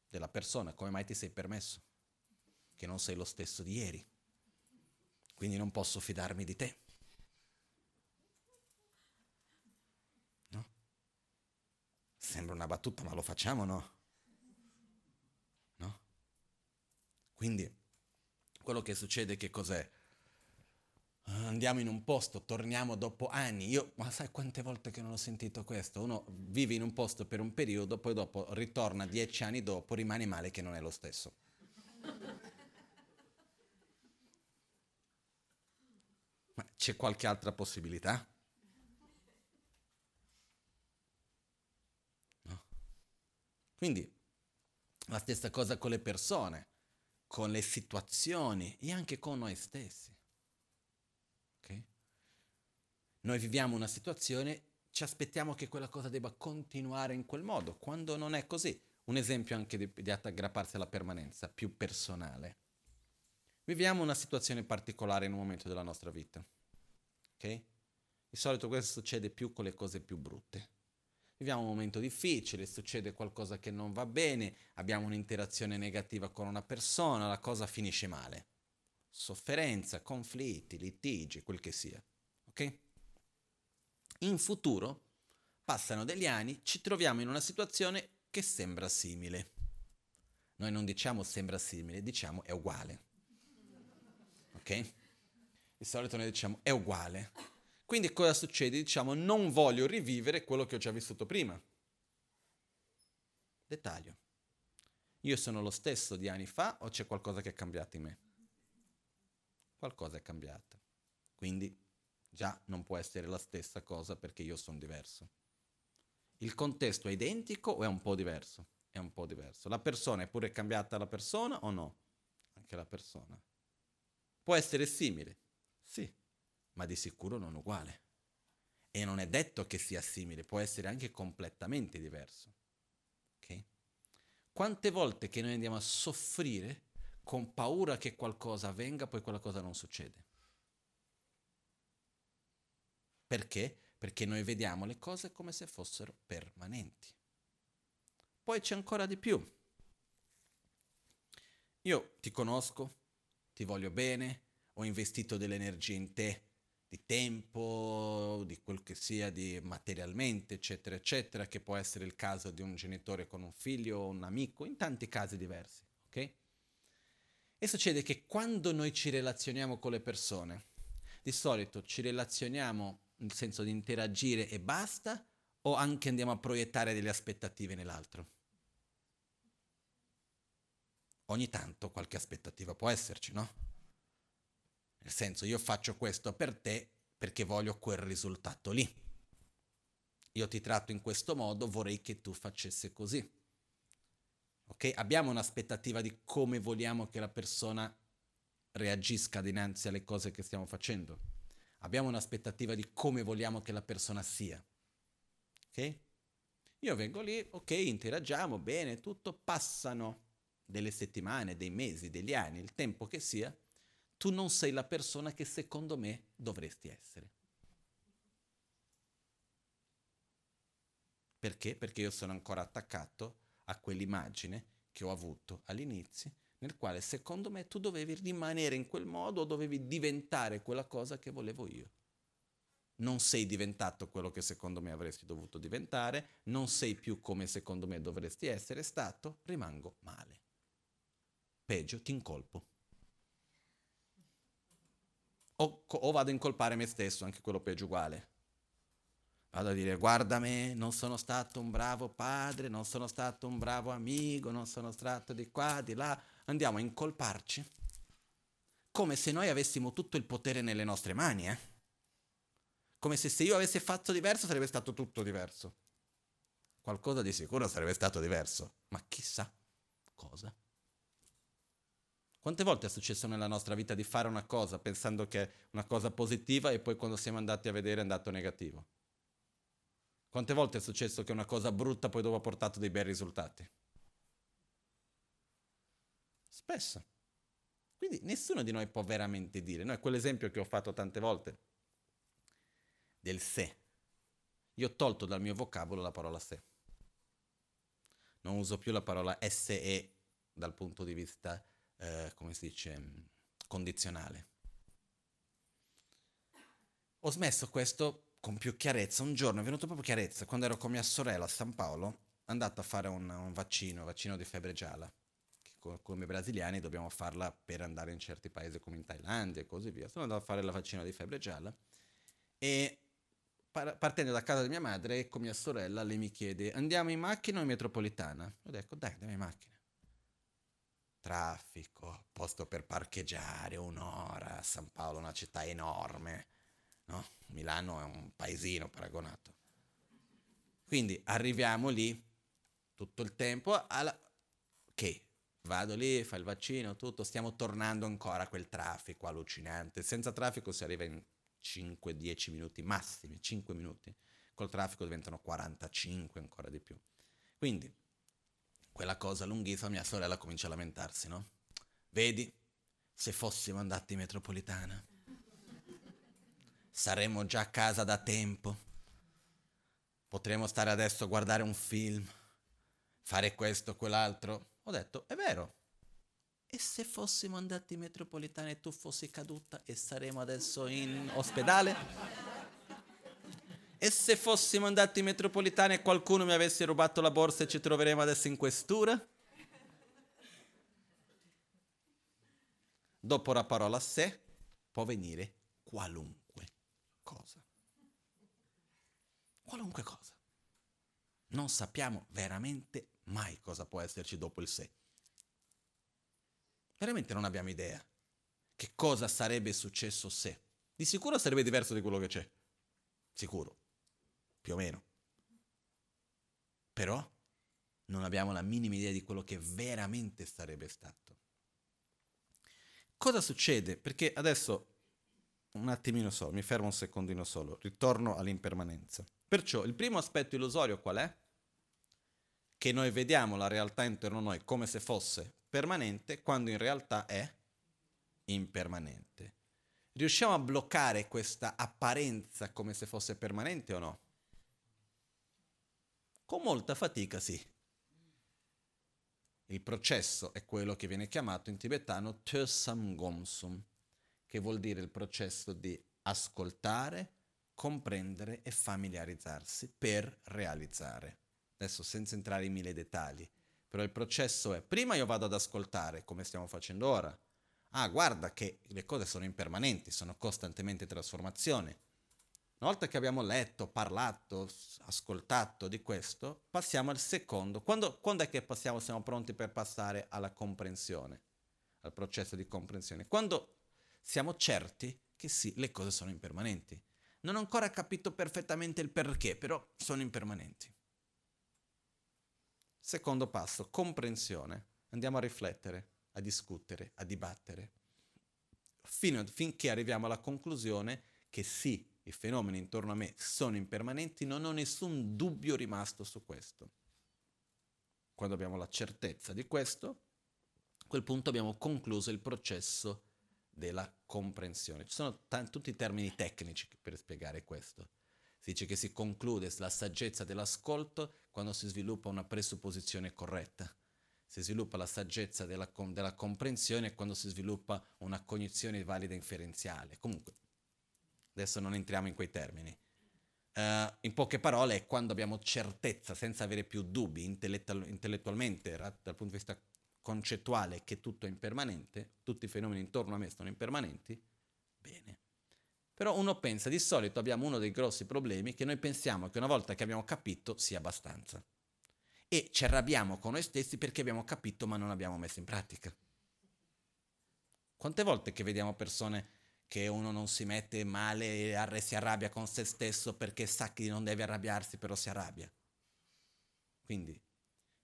Della persona, come mai ti sei permesso? Che non sei lo stesso di ieri. Quindi non posso fidarmi di te. No? Sembra una battuta, ma lo facciamo no? No? Quindi quello che succede che cos'è? Andiamo in un posto, torniamo dopo anni. Io, ma sai quante volte che non ho sentito questo? Uno vive in un posto per un periodo, poi dopo ritorna dieci anni dopo, rimane male che non è lo stesso. Ma c'è qualche altra possibilità? No. Quindi la stessa cosa con le persone con le situazioni e anche con noi stessi. Okay? Noi viviamo una situazione, ci aspettiamo che quella cosa debba continuare in quel modo, quando non è così. Un esempio anche di, di aggrapparsi alla permanenza, più personale. Viviamo una situazione particolare in un momento della nostra vita. Ok? Di solito questo succede più con le cose più brutte viviamo un momento difficile, succede qualcosa che non va bene, abbiamo un'interazione negativa con una persona, la cosa finisce male. Sofferenza, conflitti, litigi, quel che sia. Ok? In futuro, passano degli anni, ci troviamo in una situazione che sembra simile. Noi non diciamo sembra simile, diciamo è uguale. Ok? Di solito noi diciamo è uguale quindi cosa succede? Diciamo non voglio rivivere quello che ho già vissuto prima. Dettaglio. Io sono lo stesso di anni fa o c'è qualcosa che è cambiato in me? Qualcosa è cambiato. Quindi già non può essere la stessa cosa perché io sono diverso. Il contesto è identico o è un po' diverso? È un po' diverso. La persona è pure cambiata la persona o no? Anche la persona. Può essere simile, sì, ma di sicuro non uguale. E non è detto che sia simile, può essere anche completamente diverso. Okay? Quante volte che noi andiamo a soffrire con paura che qualcosa avvenga, poi quella cosa non succede? Perché? Perché noi vediamo le cose come se fossero permanenti. Poi c'è ancora di più. Io ti conosco, ti voglio bene, ho investito delle energie in te, di tempo, di quel che sia, di materialmente, eccetera, eccetera, che può essere il caso di un genitore con un figlio o un amico, in tanti casi diversi, ok? E succede che quando noi ci relazioniamo con le persone, di solito ci relazioniamo nel senso di interagire e basta, o anche andiamo a proiettare delle aspettative nell'altro? Ogni tanto qualche aspettativa può esserci, no? Nel senso, io faccio questo per te perché voglio quel risultato lì. Io ti tratto in questo modo, vorrei che tu facesse così. Ok? Abbiamo un'aspettativa di come vogliamo che la persona reagisca dinanzi alle cose che stiamo facendo. Abbiamo un'aspettativa di come vogliamo che la persona sia. Ok? Io vengo lì, ok, interagiamo, bene, tutto, passano delle settimane, dei mesi, degli anni, il tempo che sia, tu non sei la persona che secondo me dovresti essere. Perché? Perché io sono ancora attaccato a quell'immagine che ho avuto all'inizio, nel quale secondo me tu dovevi rimanere in quel modo o dovevi diventare quella cosa che volevo io. Non sei diventato quello che secondo me avresti dovuto diventare, non sei più come secondo me dovresti essere stato, rimango male. Peggio, ti incolpo o, o vado a incolpare me stesso, anche quello peggio uguale. Vado a dire guarda me, non sono stato un bravo padre, non sono stato un bravo amico, non sono stato di qua, di là. Andiamo a incolparci come se noi avessimo tutto il potere nelle nostre mani, eh? Come se se io avessi fatto diverso sarebbe stato tutto diverso. Qualcosa di sicuro sarebbe stato diverso, ma chissà cosa. Quante volte è successo nella nostra vita di fare una cosa pensando che è una cosa positiva e poi quando siamo andati a vedere è andato negativo? Quante volte è successo che una cosa brutta poi dopo ha portato dei bei risultati? Spesso. Quindi nessuno di noi può veramente dire, no? È quell'esempio che ho fatto tante volte del se. Io ho tolto dal mio vocabolo la parola se. Non uso più la parola SE dal punto di vista eh, come si dice, condizionale. Ho smesso questo con più chiarezza. Un giorno è venuto proprio chiarezza, quando ero con mia sorella a San Paolo, andato a fare un, un vaccino, vaccino di febbre gialla, che co- come brasiliani dobbiamo farla per andare in certi paesi come in Thailandia e così via. Sono andato a fare il vaccino di febbre gialla e partendo da casa di mia madre con mia sorella lei mi chiede andiamo in macchina o in metropolitana? Ho detto dai andiamo in macchina traffico, posto per parcheggiare, un'ora, San Paolo è una città enorme, no? Milano è un paesino paragonato. Quindi arriviamo lì tutto il tempo alla... che vado lì, fa il vaccino, tutto, stiamo tornando ancora a quel traffico allucinante. Senza traffico si arriva in 5-10 minuti massimi, 5 minuti. Col traffico diventano 45, ancora di più. Quindi quella cosa lunghissima, mia sorella comincia a lamentarsi, no? Vedi, se fossimo andati in metropolitana, saremmo già a casa da tempo. Potremmo stare adesso a guardare un film, fare questo, quell'altro. Ho detto, è vero. E se fossimo andati in metropolitana e tu fossi caduta e saremo adesso in ospedale? E se fossimo andati in metropolitana e qualcuno mi avesse rubato la borsa e ci troveremo adesso in questura? Dopo la parola se può venire qualunque cosa. Qualunque cosa. Non sappiamo veramente mai cosa può esserci dopo il se. Veramente non abbiamo idea. Che cosa sarebbe successo se? Di sicuro sarebbe diverso di quello che c'è. Sicuro più o meno. Però non abbiamo la minima idea di quello che veramente sarebbe stato. Cosa succede? Perché adesso un attimino solo, mi fermo un secondino solo, ritorno all'impermanenza. Perciò il primo aspetto illusorio qual è? Che noi vediamo la realtà intorno a noi come se fosse permanente quando in realtà è impermanente. Riusciamo a bloccare questa apparenza come se fosse permanente o no? Con molta fatica sì. Il processo è quello che viene chiamato in tibetano Tösam Gomsum, che vuol dire il processo di ascoltare, comprendere e familiarizzarsi per realizzare. Adesso senza entrare in mille dettagli, però il processo è prima io vado ad ascoltare come stiamo facendo ora. Ah, guarda che le cose sono impermanenti, sono costantemente in trasformazione. Una volta che abbiamo letto, parlato, ascoltato di questo, passiamo al secondo. Quando, quando è che passiamo, siamo pronti per passare alla comprensione, al processo di comprensione? Quando siamo certi che sì, le cose sono impermanenti. Non ho ancora capito perfettamente il perché, però sono impermanenti. Secondo passo, comprensione. Andiamo a riflettere, a discutere, a dibattere, fino, finché arriviamo alla conclusione che sì, i fenomeni intorno a me sono impermanenti, non ho nessun dubbio rimasto su questo. Quando abbiamo la certezza di questo, a quel punto abbiamo concluso il processo della comprensione. Ci sono t- tutti i termini tecnici per spiegare questo. Si dice che si conclude la saggezza dell'ascolto quando si sviluppa una presupposizione corretta. Si sviluppa la saggezza della, com- della comprensione quando si sviluppa una cognizione valida inferenziale. Comunque, Adesso non entriamo in quei termini. Uh, in poche parole, è quando abbiamo certezza, senza avere più dubbi intellettual- intellettualmente, dal punto di vista concettuale, che tutto è impermanente, tutti i fenomeni intorno a me sono impermanenti, bene. Però uno pensa, di solito abbiamo uno dei grossi problemi che noi pensiamo che una volta che abbiamo capito sia abbastanza. E ci arrabbiamo con noi stessi perché abbiamo capito ma non abbiamo messo in pratica. Quante volte che vediamo persone che uno non si mette male e si arrabbia con se stesso perché sa che non deve arrabbiarsi, però si arrabbia. Quindi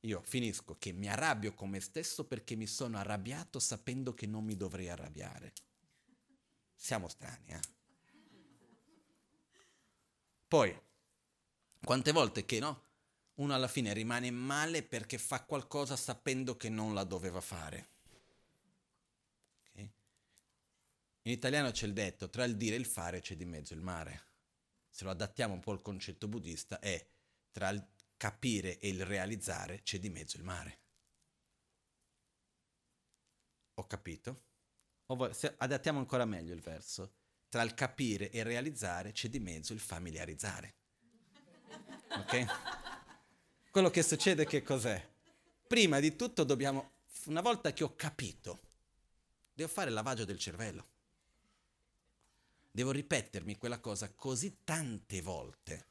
io finisco che mi arrabbio con me stesso perché mi sono arrabbiato sapendo che non mi dovrei arrabbiare. Siamo strani, eh? Poi, quante volte che no? Uno alla fine rimane male perché fa qualcosa sapendo che non la doveva fare. In italiano c'è il detto, tra il dire e il fare c'è di mezzo il mare. Se lo adattiamo un po' al concetto buddista è tra il capire e il realizzare c'è di mezzo il mare. Ho capito? Se adattiamo ancora meglio il verso. Tra il capire e il realizzare c'è di mezzo il familiarizzare. Ok? Quello che succede che cos'è? Prima di tutto dobbiamo, una volta che ho capito, devo fare il lavaggio del cervello devo ripetermi quella cosa così tante volte,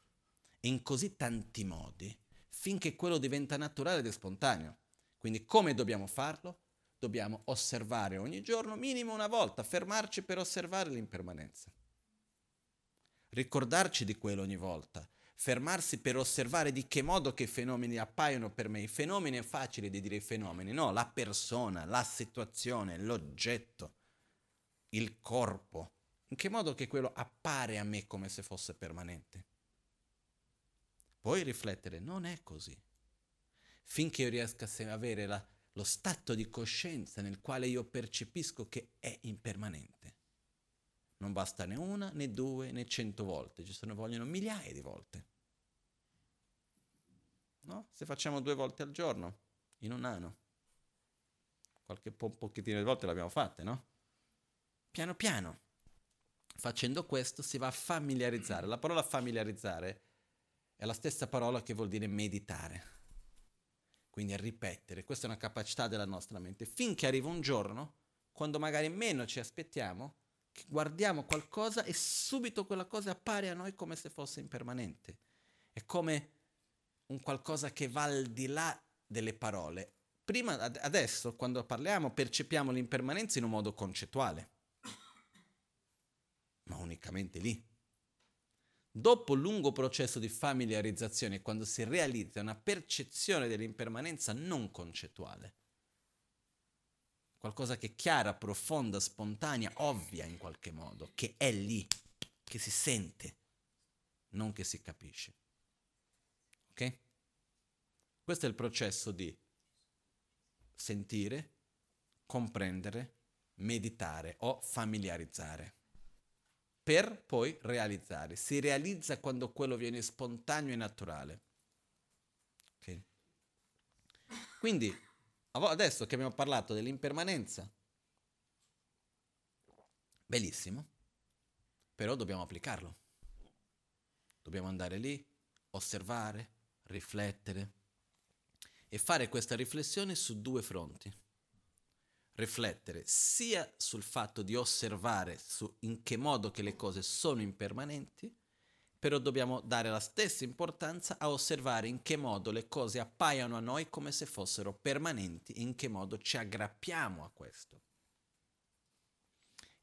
in così tanti modi, finché quello diventa naturale ed è spontaneo. Quindi come dobbiamo farlo? Dobbiamo osservare ogni giorno, minimo una volta, fermarci per osservare l'impermanenza. Ricordarci di quello ogni volta, fermarsi per osservare di che modo che i fenomeni appaiono per me. I fenomeni è facile di dire i fenomeni, no, la persona, la situazione, l'oggetto, il corpo, in che modo che quello appare a me come se fosse permanente? Poi riflettere, non è così. Finché io riesca a avere la, lo stato di coscienza nel quale io percepisco che è impermanente. Non basta né una, né due, né cento volte, ci sono vogliono migliaia di volte. No? Se facciamo due volte al giorno, in un anno, qualche po- pochettino di volte l'abbiamo fatte, no? Piano piano. Facendo questo si va a familiarizzare. La parola familiarizzare è la stessa parola che vuol dire meditare. Quindi a ripetere, questa è una capacità della nostra mente. Finché arriva un giorno, quando magari meno ci aspettiamo, guardiamo qualcosa e subito quella cosa appare a noi come se fosse impermanente. È come un qualcosa che va al di là delle parole. Prima, adesso, quando parliamo, percepiamo l'impermanenza in un modo concettuale ma unicamente lì. Dopo un lungo processo di familiarizzazione, quando si realizza una percezione dell'impermanenza non concettuale, qualcosa che è chiara, profonda, spontanea, ovvia in qualche modo, che è lì, che si sente, non che si capisce. Ok? Questo è il processo di sentire, comprendere, meditare o familiarizzare per poi realizzare. Si realizza quando quello viene spontaneo e naturale. Okay. Quindi, adesso che abbiamo parlato dell'impermanenza, bellissimo, però dobbiamo applicarlo. Dobbiamo andare lì, osservare, riflettere e fare questa riflessione su due fronti riflettere sia sul fatto di osservare in che modo che le cose sono impermanenti, però dobbiamo dare la stessa importanza a osservare in che modo le cose appaiono a noi come se fossero permanenti, in che modo ci aggrappiamo a questo.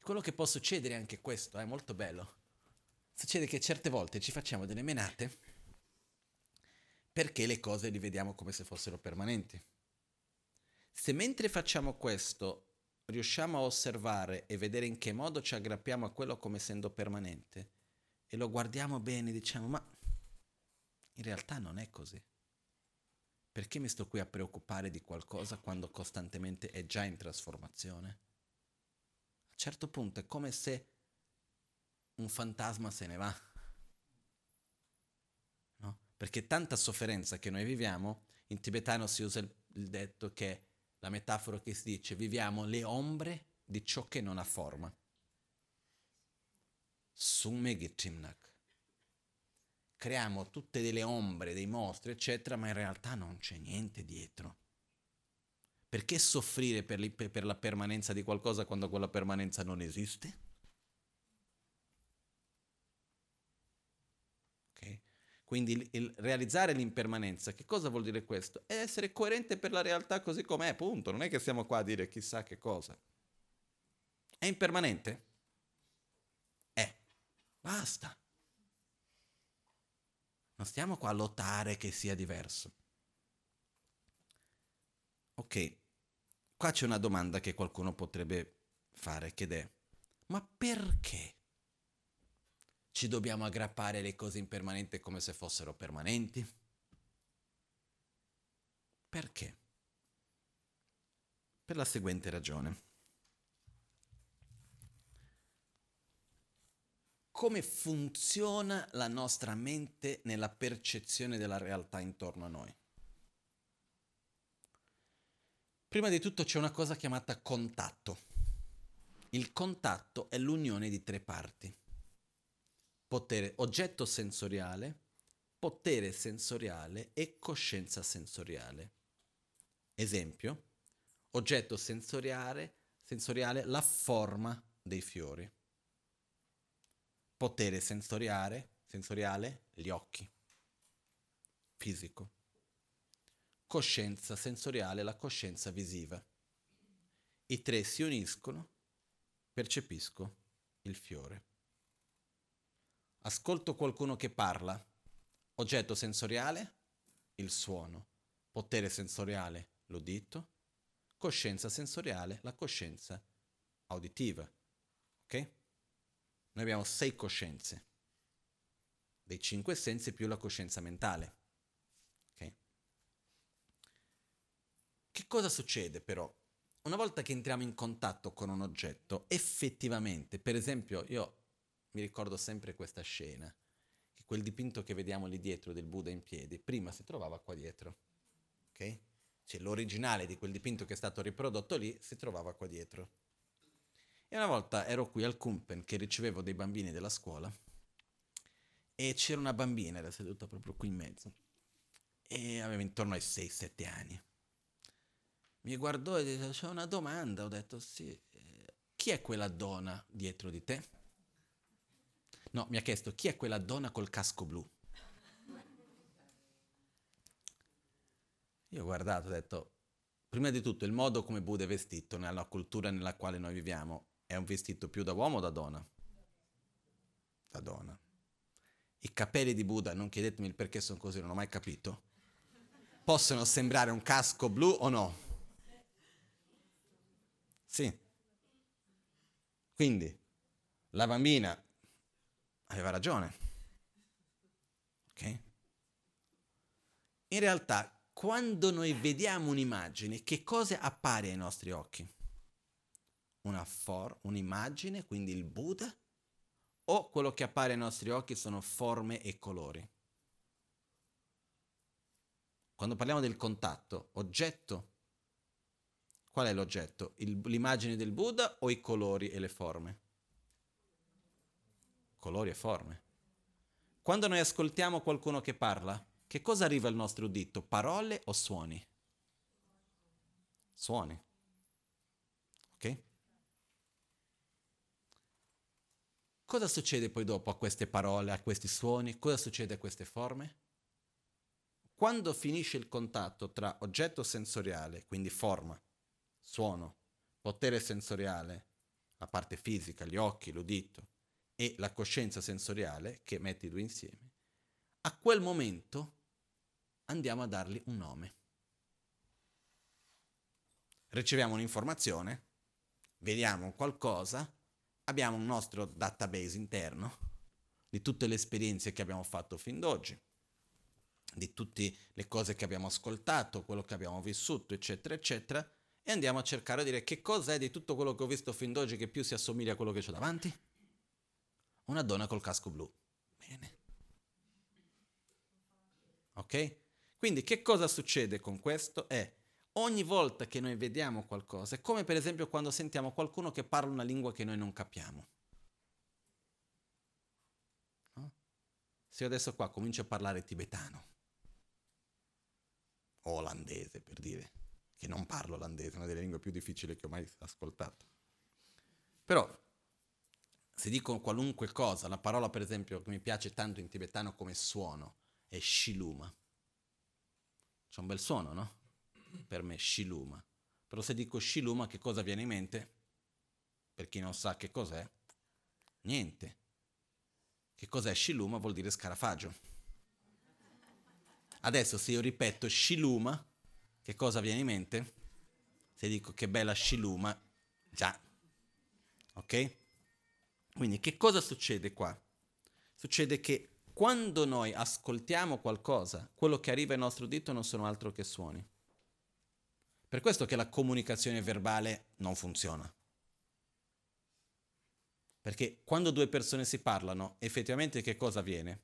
Quello che può succedere è anche questo, è molto bello. Succede che certe volte ci facciamo delle menate perché le cose le vediamo come se fossero permanenti. Se mentre facciamo questo riusciamo a osservare e vedere in che modo ci aggrappiamo a quello come essendo permanente e lo guardiamo bene diciamo ma in realtà non è così. Perché mi sto qui a preoccupare di qualcosa quando costantemente è già in trasformazione? A un certo punto è come se un fantasma se ne va. No? Perché tanta sofferenza che noi viviamo, in tibetano si usa il, il detto che la metafora che si dice viviamo le ombre di ciò che non ha forma. Summegitimnak. Creiamo tutte delle ombre, dei mostri, eccetera, ma in realtà non c'è niente dietro. Perché soffrire per, per la permanenza di qualcosa quando quella permanenza non esiste? Quindi il, il, realizzare l'impermanenza, che cosa vuol dire questo? È essere coerente per la realtà così com'è, punto. Non è che siamo qua a dire chissà che cosa. È impermanente? È. Basta. Non stiamo qua a lottare che sia diverso. Ok, qua c'è una domanda che qualcuno potrebbe fare, che è, ma perché ci dobbiamo aggrappare alle cose impermanenti come se fossero permanenti? Perché? Per la seguente ragione. Come funziona la nostra mente nella percezione della realtà intorno a noi? Prima di tutto c'è una cosa chiamata contatto. Il contatto è l'unione di tre parti potere oggetto sensoriale, potere sensoriale e coscienza sensoriale. Esempio, oggetto sensoriale, sensoriale la forma dei fiori. Potere sensoriale, sensoriale gli occhi. Fisico. Coscienza sensoriale la coscienza visiva. I tre si uniscono, percepisco il fiore. Ascolto qualcuno che parla. Oggetto sensoriale, il suono. Potere sensoriale, l'udito. Coscienza sensoriale, la coscienza auditiva. Ok? Noi abbiamo sei coscienze. Dei cinque sensi più la coscienza mentale. Ok? Che cosa succede però? Una volta che entriamo in contatto con un oggetto, effettivamente, per esempio, io mi ricordo sempre questa scena, che quel dipinto che vediamo lì dietro del Buddha in piedi, prima si trovava qua dietro, ok? Cioè l'originale di quel dipinto che è stato riprodotto lì si trovava qua dietro. E una volta ero qui al Kumpen che ricevevo dei bambini della scuola e c'era una bambina, era seduta proprio qui in mezzo e aveva intorno ai 6-7 anni. Mi guardò e disse, c'è una domanda, ho detto sì, eh, chi è quella donna dietro di te? No, mi ha chiesto chi è quella donna col casco blu. Io ho guardato, ho detto, prima di tutto il modo come Buddha è vestito nella cultura nella quale noi viviamo è un vestito più da uomo o da donna? Da donna. I capelli di Buddha, non chiedetemi il perché sono così, non ho mai capito, possono sembrare un casco blu o no? Sì. Quindi la bambina aveva ragione. Ok? In realtà, quando noi vediamo un'immagine, che cosa appare ai nostri occhi? Una for- un'immagine, quindi il Buddha, o quello che appare ai nostri occhi sono forme e colori? Quando parliamo del contatto, oggetto, qual è l'oggetto? Il, l'immagine del Buddha o i colori e le forme? Colori e forme. Quando noi ascoltiamo qualcuno che parla, che cosa arriva al nostro udito? Parole o suoni? Suoni. Ok? Cosa succede poi dopo a queste parole, a questi suoni? Cosa succede a queste forme? Quando finisce il contatto tra oggetto sensoriale, quindi forma, suono, potere sensoriale, la parte fisica, gli occhi, l'udito, e la coscienza sensoriale, che mette i due insieme, a quel momento andiamo a dargli un nome. Riceviamo un'informazione, vediamo qualcosa, abbiamo un nostro database interno di tutte le esperienze che abbiamo fatto fin d'oggi, di tutte le cose che abbiamo ascoltato, quello che abbiamo vissuto, eccetera, eccetera, e andiamo a cercare di dire che cosa è di tutto quello che ho visto fin d'oggi che più si assomiglia a quello che ho davanti? Una donna col casco blu. Bene. Ok? Quindi che cosa succede con questo? È ogni volta che noi vediamo qualcosa, è come per esempio quando sentiamo qualcuno che parla una lingua che noi non capiamo. No? Se io adesso qua comincio a parlare tibetano o olandese per dire, che non parlo olandese, una delle lingue più difficili che ho mai ascoltato. Però se dico qualunque cosa, la parola per esempio che mi piace tanto in tibetano come suono è shiluma. C'è un bel suono, no? per me Shiluma. Però se dico Shiluma che cosa viene in mente? Per chi non sa che cos'è, niente. Che cos'è Shiluma vuol dire scarafaggio. Adesso se io ripeto Shiluma, che cosa viene in mente? Se dico che bella Shiluma, già. Ok? Quindi che cosa succede qua? Succede che quando noi ascoltiamo qualcosa, quello che arriva al nostro dito non sono altro che suoni. Per questo che la comunicazione verbale non funziona. Perché quando due persone si parlano, effettivamente che cosa avviene?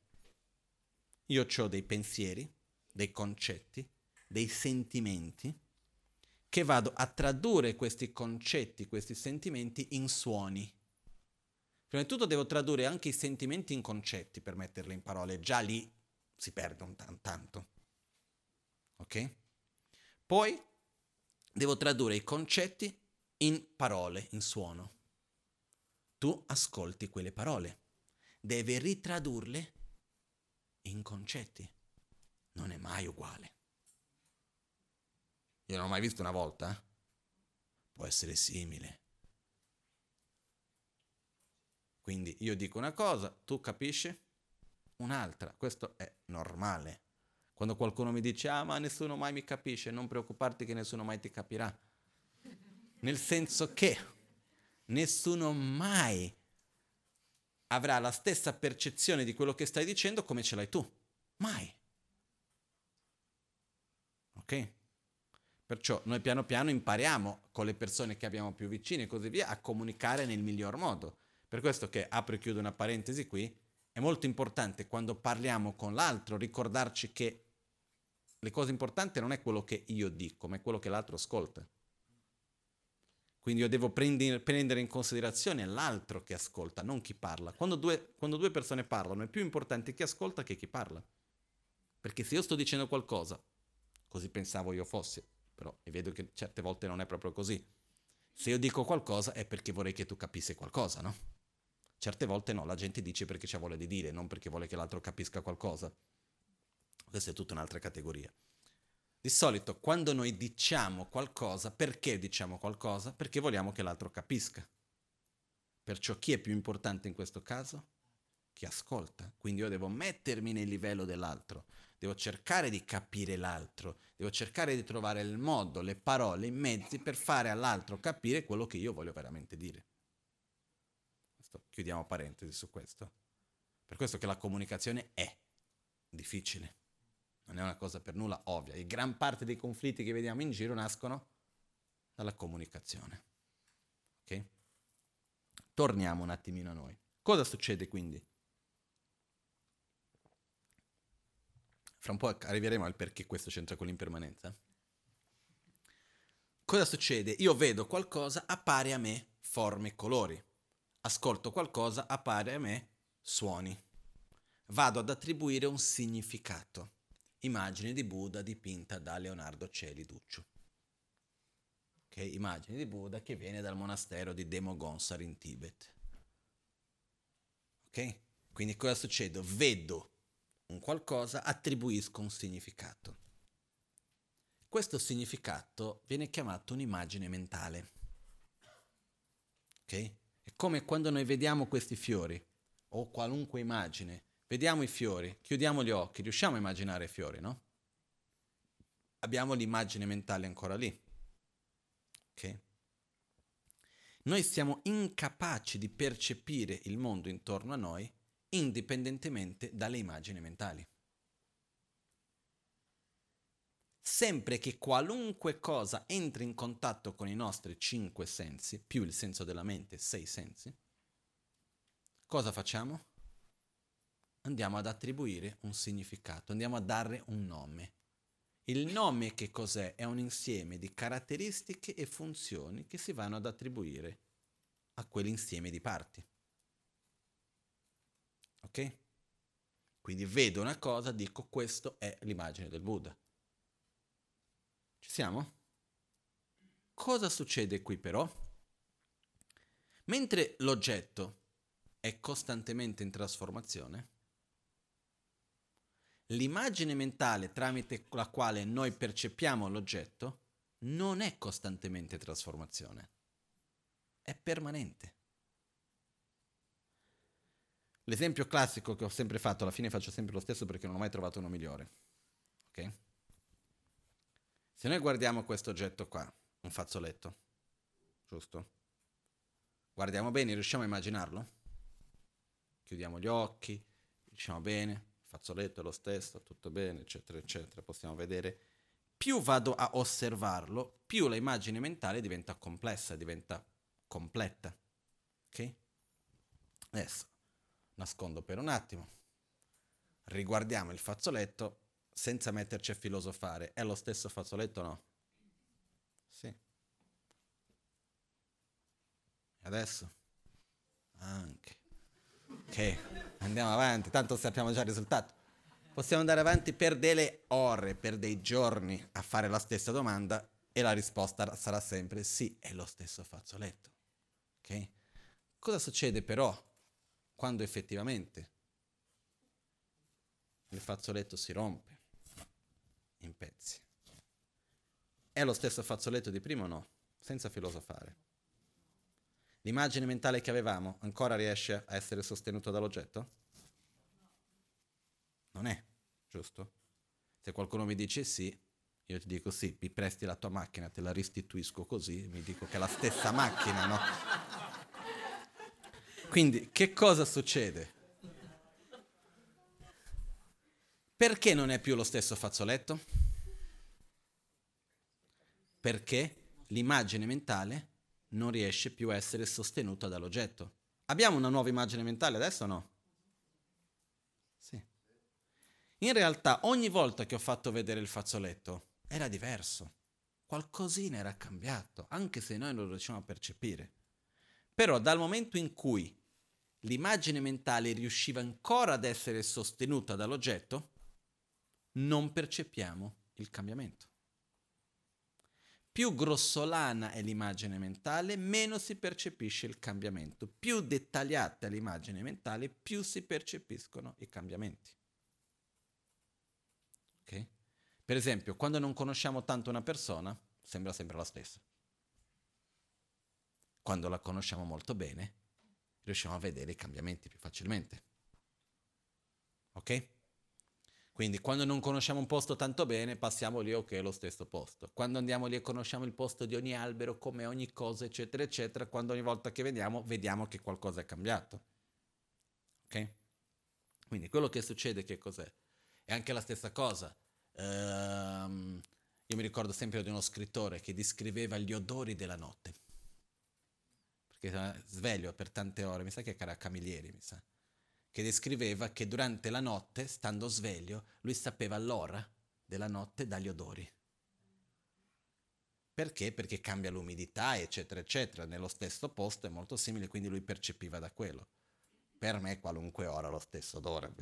Io ho dei pensieri, dei concetti, dei sentimenti, che vado a tradurre questi concetti, questi sentimenti in suoni. Prima di tutto devo tradurre anche i sentimenti in concetti per metterli in parole, già lì si perde un t- tanto. Ok? Poi devo tradurre i concetti in parole, in suono. Tu ascolti quelle parole, devi ritradurle in concetti. Non è mai uguale. Io non ho mai visto una volta. Eh? Può essere simile. Quindi io dico una cosa, tu capisci un'altra. Questo è normale. Quando qualcuno mi dice, ah ma nessuno mai mi capisce, non preoccuparti che nessuno mai ti capirà. Nel senso che nessuno mai avrà la stessa percezione di quello che stai dicendo come ce l'hai tu. Mai. Ok? Perciò noi piano piano impariamo con le persone che abbiamo più vicine e così via a comunicare nel miglior modo. Per questo che apro e chiudo una parentesi qui, è molto importante quando parliamo con l'altro ricordarci che le cose importanti non è quello che io dico, ma è quello che l'altro ascolta. Quindi io devo prendere in considerazione l'altro che ascolta, non chi parla. Quando due, quando due persone parlano è più importante chi ascolta che chi parla. Perché se io sto dicendo qualcosa, così pensavo io fossi, però e vedo che certe volte non è proprio così. Se io dico qualcosa è perché vorrei che tu capissi qualcosa, no? Certe volte no, la gente dice perché c'ha voglia di dire, non perché vuole che l'altro capisca qualcosa. Questa è tutta un'altra categoria. Di solito quando noi diciamo qualcosa, perché diciamo qualcosa? Perché vogliamo che l'altro capisca. Perciò chi è più importante in questo caso? Chi ascolta. Quindi io devo mettermi nel livello dell'altro. devo cercare di capire l'altro, devo cercare di trovare il modo, le parole, i mezzi per fare all'altro capire quello che io voglio veramente dire. Chiudiamo parentesi su questo. Per questo che la comunicazione è difficile, non è una cosa per nulla ovvia. E gran parte dei conflitti che vediamo in giro nascono dalla comunicazione. Ok? Torniamo un attimino a noi. Cosa succede quindi? Fra un po' arriveremo al perché questo c'entra con l'impermanenza. Cosa succede? Io vedo qualcosa, appare a me forme e colori. Ascolto qualcosa, appare a me suoni. Vado ad attribuire un significato. Immagine di Buddha dipinta da Leonardo Celi Duccio. Ok, immagine di Buddha che viene dal monastero di Demogonsar in Tibet. Ok? Quindi cosa succede? Vedo un qualcosa, attribuisco un significato. Questo significato viene chiamato un'immagine mentale. Ok? È come quando noi vediamo questi fiori o qualunque immagine, vediamo i fiori, chiudiamo gli occhi, riusciamo a immaginare i fiori, no? Abbiamo l'immagine mentale ancora lì. Ok? Noi siamo incapaci di percepire il mondo intorno a noi indipendentemente dalle immagini mentali. Sempre che qualunque cosa entri in contatto con i nostri cinque sensi, più il senso della mente, sei sensi, cosa facciamo? Andiamo ad attribuire un significato, andiamo a dare un nome. Il nome che cos'è? È un insieme di caratteristiche e funzioni che si vanno ad attribuire a quell'insieme di parti. Ok? Quindi vedo una cosa, dico questo è l'immagine del Buddha. Ci siamo? Cosa succede qui però? Mentre l'oggetto è costantemente in trasformazione, l'immagine mentale tramite la quale noi percepiamo l'oggetto non è costantemente trasformazione, è permanente. L'esempio classico che ho sempre fatto, alla fine faccio sempre lo stesso perché non ho mai trovato uno migliore. Ok? Se noi guardiamo questo oggetto qua, un fazzoletto, giusto? Guardiamo bene, riusciamo a immaginarlo? Chiudiamo gli occhi, diciamo bene, il fazzoletto è lo stesso, tutto bene, eccetera, eccetera, possiamo vedere. Più vado a osservarlo, più l'immagine mentale diventa complessa, diventa completa. Ok? Adesso nascondo per un attimo, riguardiamo il fazzoletto senza metterci a filosofare. È lo stesso fazzoletto o no? Sì. Adesso? Anche. Ok, andiamo avanti, tanto sappiamo già il risultato. Possiamo andare avanti per delle ore, per dei giorni a fare la stessa domanda e la risposta sarà sempre sì, è lo stesso fazzoletto. Ok? Cosa succede però quando effettivamente il fazzoletto si rompe in pezzi. È lo stesso fazzoletto di prima o no? Senza filosofare. L'immagine mentale che avevamo ancora riesce a essere sostenuta dall'oggetto? Non è, giusto? Se qualcuno mi dice sì, io ti dico sì, mi presti la tua macchina, te la restituisco così, mi dico che è la stessa macchina, no? Quindi che cosa succede? Perché non è più lo stesso fazzoletto? Perché l'immagine mentale non riesce più a essere sostenuta dall'oggetto. Abbiamo una nuova immagine mentale adesso o no? Sì. In realtà ogni volta che ho fatto vedere il fazzoletto era diverso. Qualcosina era cambiato, anche se noi non lo riusciamo a percepire. Però dal momento in cui l'immagine mentale riusciva ancora ad essere sostenuta dall'oggetto, non percepiamo il cambiamento. Più grossolana è l'immagine mentale, meno si percepisce il cambiamento. Più dettagliata è l'immagine mentale, più si percepiscono i cambiamenti. Okay? Per esempio, quando non conosciamo tanto una persona, sembra sempre la stessa quando la conosciamo molto bene, riusciamo a vedere i cambiamenti più facilmente. Ok? Quindi quando non conosciamo un posto tanto bene, passiamo lì, ok, lo stesso posto. Quando andiamo lì e conosciamo il posto di ogni albero, come ogni cosa, eccetera, eccetera, quando ogni volta che vediamo, vediamo che qualcosa è cambiato. Ok? Quindi quello che succede che cos'è? È anche la stessa cosa. Ehm, io mi ricordo sempre di uno scrittore che descriveva gli odori della notte. Perché sveglio per tante ore, mi sa che era Camilleri, mi sa che descriveva che durante la notte, stando sveglio, lui sapeva l'ora della notte dagli odori. Perché? Perché cambia l'umidità, eccetera, eccetera. Nello stesso posto è molto simile, quindi lui percepiva da quello. Per me qualunque ora lo stesso odore.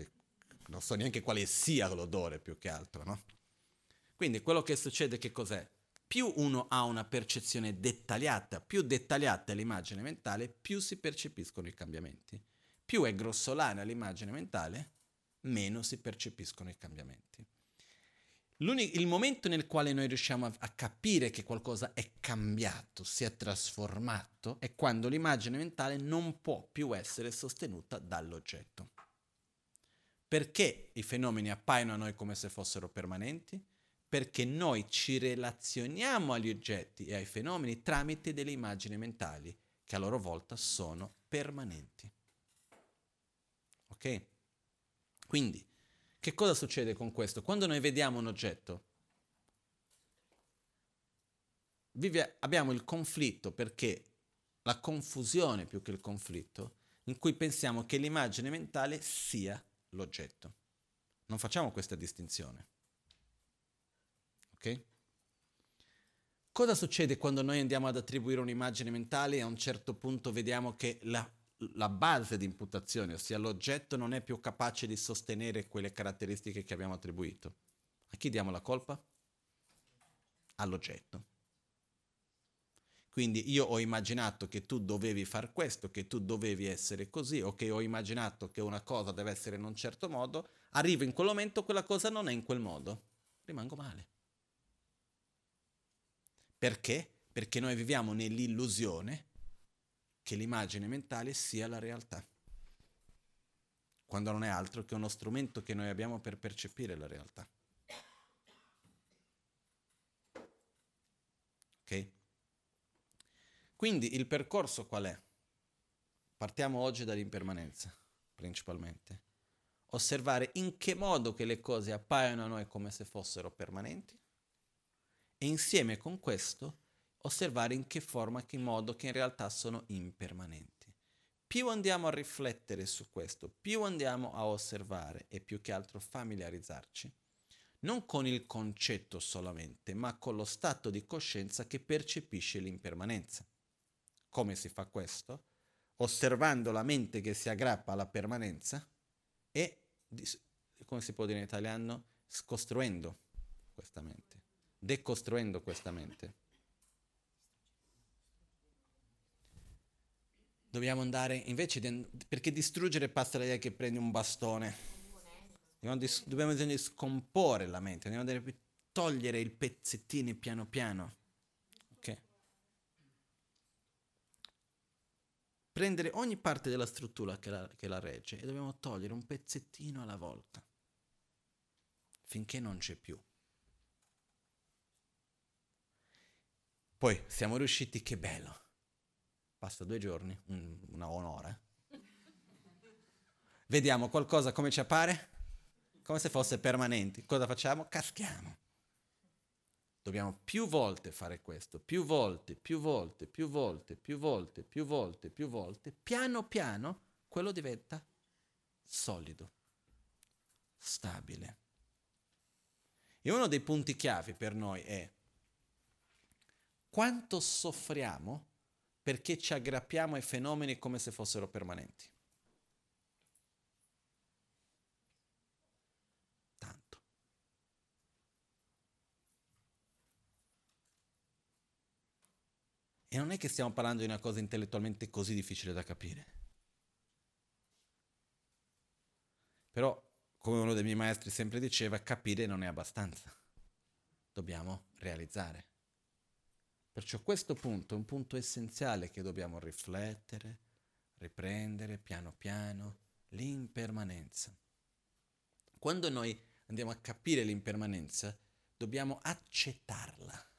Non so neanche quale sia l'odore più che altro, no? Quindi quello che succede che cos'è? Più uno ha una percezione dettagliata, più dettagliata è l'immagine mentale, più si percepiscono i cambiamenti più è grossolana l'immagine mentale, meno si percepiscono i cambiamenti. il momento nel quale noi riusciamo a, a capire che qualcosa è cambiato, si è trasformato, è quando l'immagine mentale non può più essere sostenuta dall'oggetto. Perché i fenomeni appaiono a noi come se fossero permanenti? Perché noi ci relazioniamo agli oggetti e ai fenomeni tramite delle immagini mentali che a loro volta sono permanenti. Ok? Quindi, che cosa succede con questo? Quando noi vediamo un oggetto, vive, abbiamo il conflitto perché la confusione più che il conflitto, in cui pensiamo che l'immagine mentale sia l'oggetto. Non facciamo questa distinzione. Ok? Cosa succede quando noi andiamo ad attribuire un'immagine mentale e a un certo punto vediamo che la la base di imputazione, ossia l'oggetto non è più capace di sostenere quelle caratteristiche che abbiamo attribuito. A chi diamo la colpa? All'oggetto. Quindi io ho immaginato che tu dovevi fare questo, che tu dovevi essere così, o che ho immaginato che una cosa deve essere in un certo modo, arrivo in quel momento, quella cosa non è in quel modo, rimango male. Perché? Perché noi viviamo nell'illusione che l'immagine mentale sia la realtà, quando non è altro che uno strumento che noi abbiamo per percepire la realtà. Ok? Quindi il percorso qual è? Partiamo oggi dall'impermanenza, principalmente. Osservare in che modo che le cose appaiono a noi come se fossero permanenti e insieme con questo osservare in che forma, che modo che in realtà sono impermanenti. Più andiamo a riflettere su questo, più andiamo a osservare e più che altro familiarizzarci, non con il concetto solamente, ma con lo stato di coscienza che percepisce l'impermanenza. Come si fa questo? Osservando la mente che si aggrappa alla permanenza e, come si può dire in italiano, scostruendo questa mente, decostruendo questa mente. Dobbiamo andare, invece, di, perché distruggere passa l'idea che prendi un bastone. Dobbiamo, dis, dobbiamo di scomporre la mente, dobbiamo togliere i pezzettini piano piano. Ok? Prendere ogni parte della struttura che la, che la regge e dobbiamo togliere un pezzettino alla volta, finché non c'è più. Poi siamo riusciti, che bello passa due giorni, una un'ora. Vediamo qualcosa come ci appare, come se fosse permanente. Cosa facciamo? Caschiamo. Dobbiamo più volte fare questo, più volte, più volte, più volte, più volte, più volte, più volte. Piano piano quello diventa solido, stabile. E uno dei punti chiavi per noi è quanto soffriamo perché ci aggrappiamo ai fenomeni come se fossero permanenti. Tanto. E non è che stiamo parlando di una cosa intellettualmente così difficile da capire. Però, come uno dei miei maestri sempre diceva, capire non è abbastanza. Dobbiamo realizzare. Perciò questo punto è un punto essenziale che dobbiamo riflettere, riprendere piano piano, l'impermanenza. Quando noi andiamo a capire l'impermanenza, dobbiamo accettarla.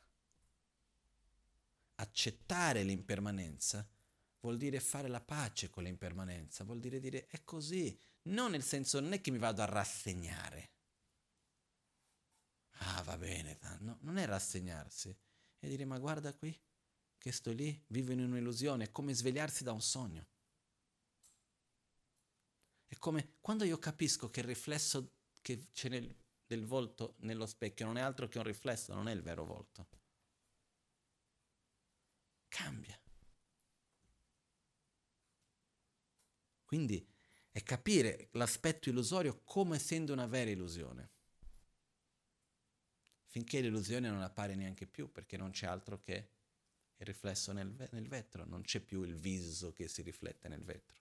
Accettare l'impermanenza vuol dire fare la pace con l'impermanenza, vuol dire dire è così, non nel senso non è che mi vado a rassegnare. Ah, va bene, no, non è rassegnarsi, è dire ma guarda qui, che sto lì, vivo in un'illusione, è come svegliarsi da un sogno. È come quando io capisco che il riflesso che c'è nel, del volto nello specchio non è altro che un riflesso, non è il vero volto. Cambia. Quindi è capire l'aspetto illusorio come essendo una vera illusione. Finché l'illusione non appare neanche più, perché non c'è altro che il riflesso nel, nel vetro, non c'è più il viso che si riflette nel vetro.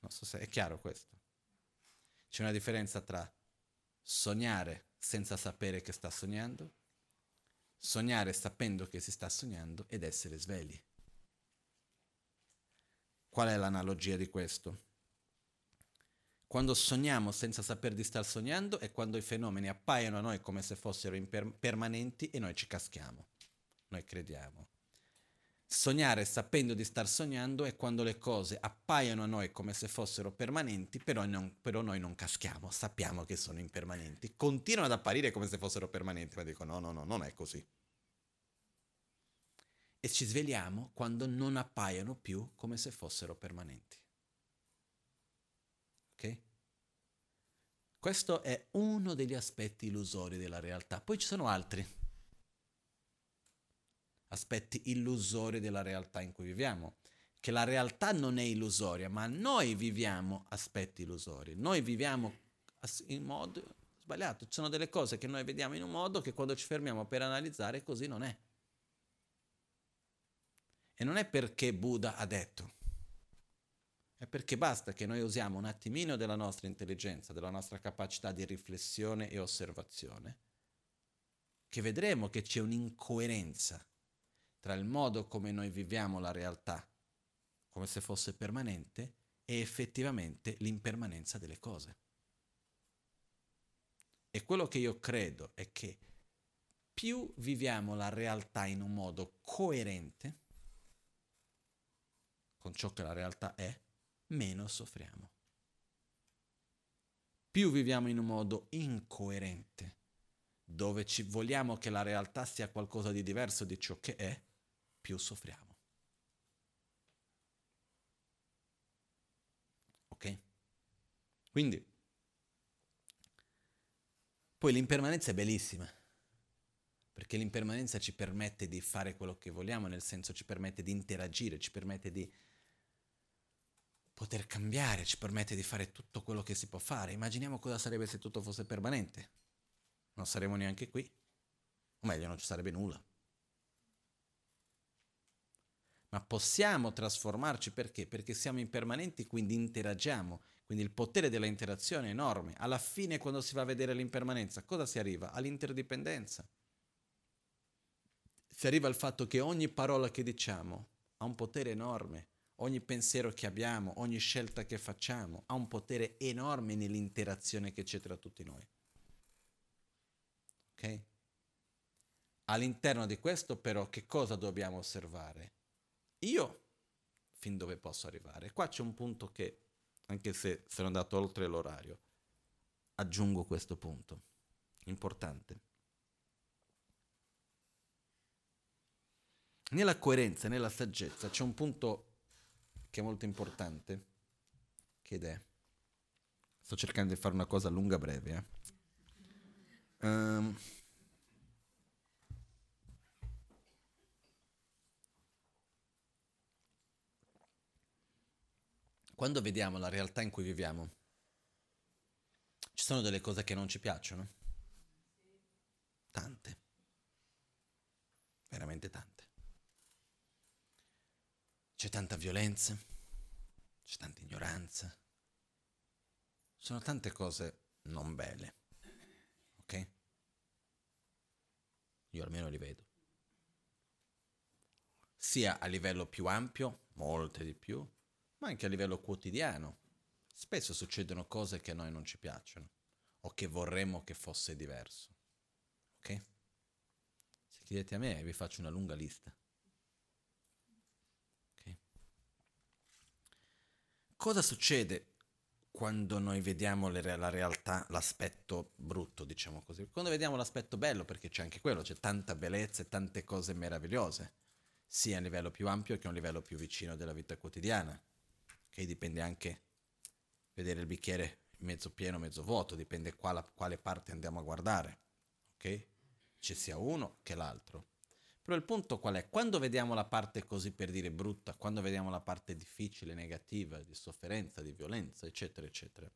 Non so se è chiaro questo. C'è una differenza tra sognare senza sapere che sta sognando, sognare sapendo che si sta sognando ed essere svegli. Qual è l'analogia di questo? Quando sogniamo senza saper di star sognando è quando i fenomeni appaiono a noi come se fossero imper- permanenti e noi ci caschiamo, noi crediamo. Sognare sapendo di star sognando è quando le cose appaiono a noi come se fossero permanenti, però, non, però, noi non caschiamo, sappiamo che sono impermanenti. Continuano ad apparire come se fossero permanenti, ma dico no, no, no, non è così. E ci svegliamo quando non appaiono più come se fossero permanenti. Ok? Questo è uno degli aspetti illusori della realtà. Poi ci sono altri aspetti illusori della realtà in cui viviamo. Che la realtà non è illusoria, ma noi viviamo aspetti illusori. Noi viviamo in modo sbagliato. Ci sono delle cose che noi vediamo in un modo che quando ci fermiamo per analizzare così non è. E non è perché Buddha ha detto, è perché basta che noi usiamo un attimino della nostra intelligenza, della nostra capacità di riflessione e osservazione, che vedremo che c'è un'incoerenza tra il modo come noi viviamo la realtà, come se fosse permanente, e effettivamente l'impermanenza delle cose. E quello che io credo è che più viviamo la realtà in un modo coerente con ciò che la realtà è, meno soffriamo. Più viviamo in un modo incoerente, dove ci vogliamo che la realtà sia qualcosa di diverso di ciò che è, più soffriamo. Ok? Quindi, poi l'impermanenza è bellissima, perché l'impermanenza ci permette di fare quello che vogliamo, nel senso ci permette di interagire, ci permette di poter cambiare, ci permette di fare tutto quello che si può fare. Immaginiamo cosa sarebbe se tutto fosse permanente. Non saremmo neanche qui. O meglio, non ci sarebbe nulla ma possiamo trasformarci perché? Perché siamo impermanenti, quindi interagiamo, quindi il potere della interazione è enorme. Alla fine, quando si va a vedere l'impermanenza, cosa si arriva? All'interdipendenza. Si arriva al fatto che ogni parola che diciamo ha un potere enorme, ogni pensiero che abbiamo, ogni scelta che facciamo ha un potere enorme nell'interazione che c'è tra tutti noi. Ok? All'interno di questo però che cosa dobbiamo osservare? io fin dove posso arrivare. Qua c'è un punto che, anche se sono andato oltre l'orario, aggiungo questo punto, importante. Nella coerenza, nella saggezza, c'è un punto che è molto importante, che è, sto cercando di fare una cosa lunga breve, eh. um, quando vediamo la realtà in cui viviamo, ci sono delle cose che non ci piacciono? Tante. Veramente tante. C'è tanta violenza, c'è tanta ignoranza, sono tante cose non belle, ok? Io almeno li vedo. Sia a livello più ampio, molte di più, ma anche a livello quotidiano. Spesso succedono cose che a noi non ci piacciono. o che vorremmo che fosse diverso. Ok? Se chiedete a me vi faccio una lunga lista. Cosa succede quando noi vediamo le, la realtà, l'aspetto brutto, diciamo così? Quando vediamo l'aspetto bello, perché c'è anche quello, c'è tanta bellezza e tante cose meravigliose, sia a livello più ampio che a un livello più vicino della vita quotidiana. Okay? Dipende anche vedere il bicchiere mezzo pieno, mezzo vuoto, dipende quale, quale parte andiamo a guardare, ok? Ci sia uno che l'altro. Però il punto qual è? Quando vediamo la parte così per dire brutta, quando vediamo la parte difficile, negativa, di sofferenza, di violenza, eccetera, eccetera,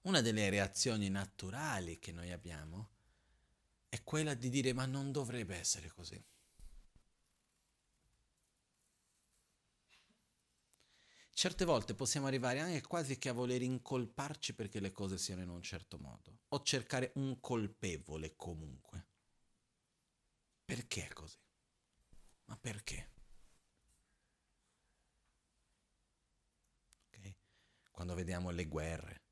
una delle reazioni naturali che noi abbiamo è quella di dire ma non dovrebbe essere così. Certe volte possiamo arrivare anche quasi che a voler incolparci perché le cose siano in un certo modo, o cercare un colpevole comunque. Perché è così? Ma perché? Okay? Quando vediamo le guerre,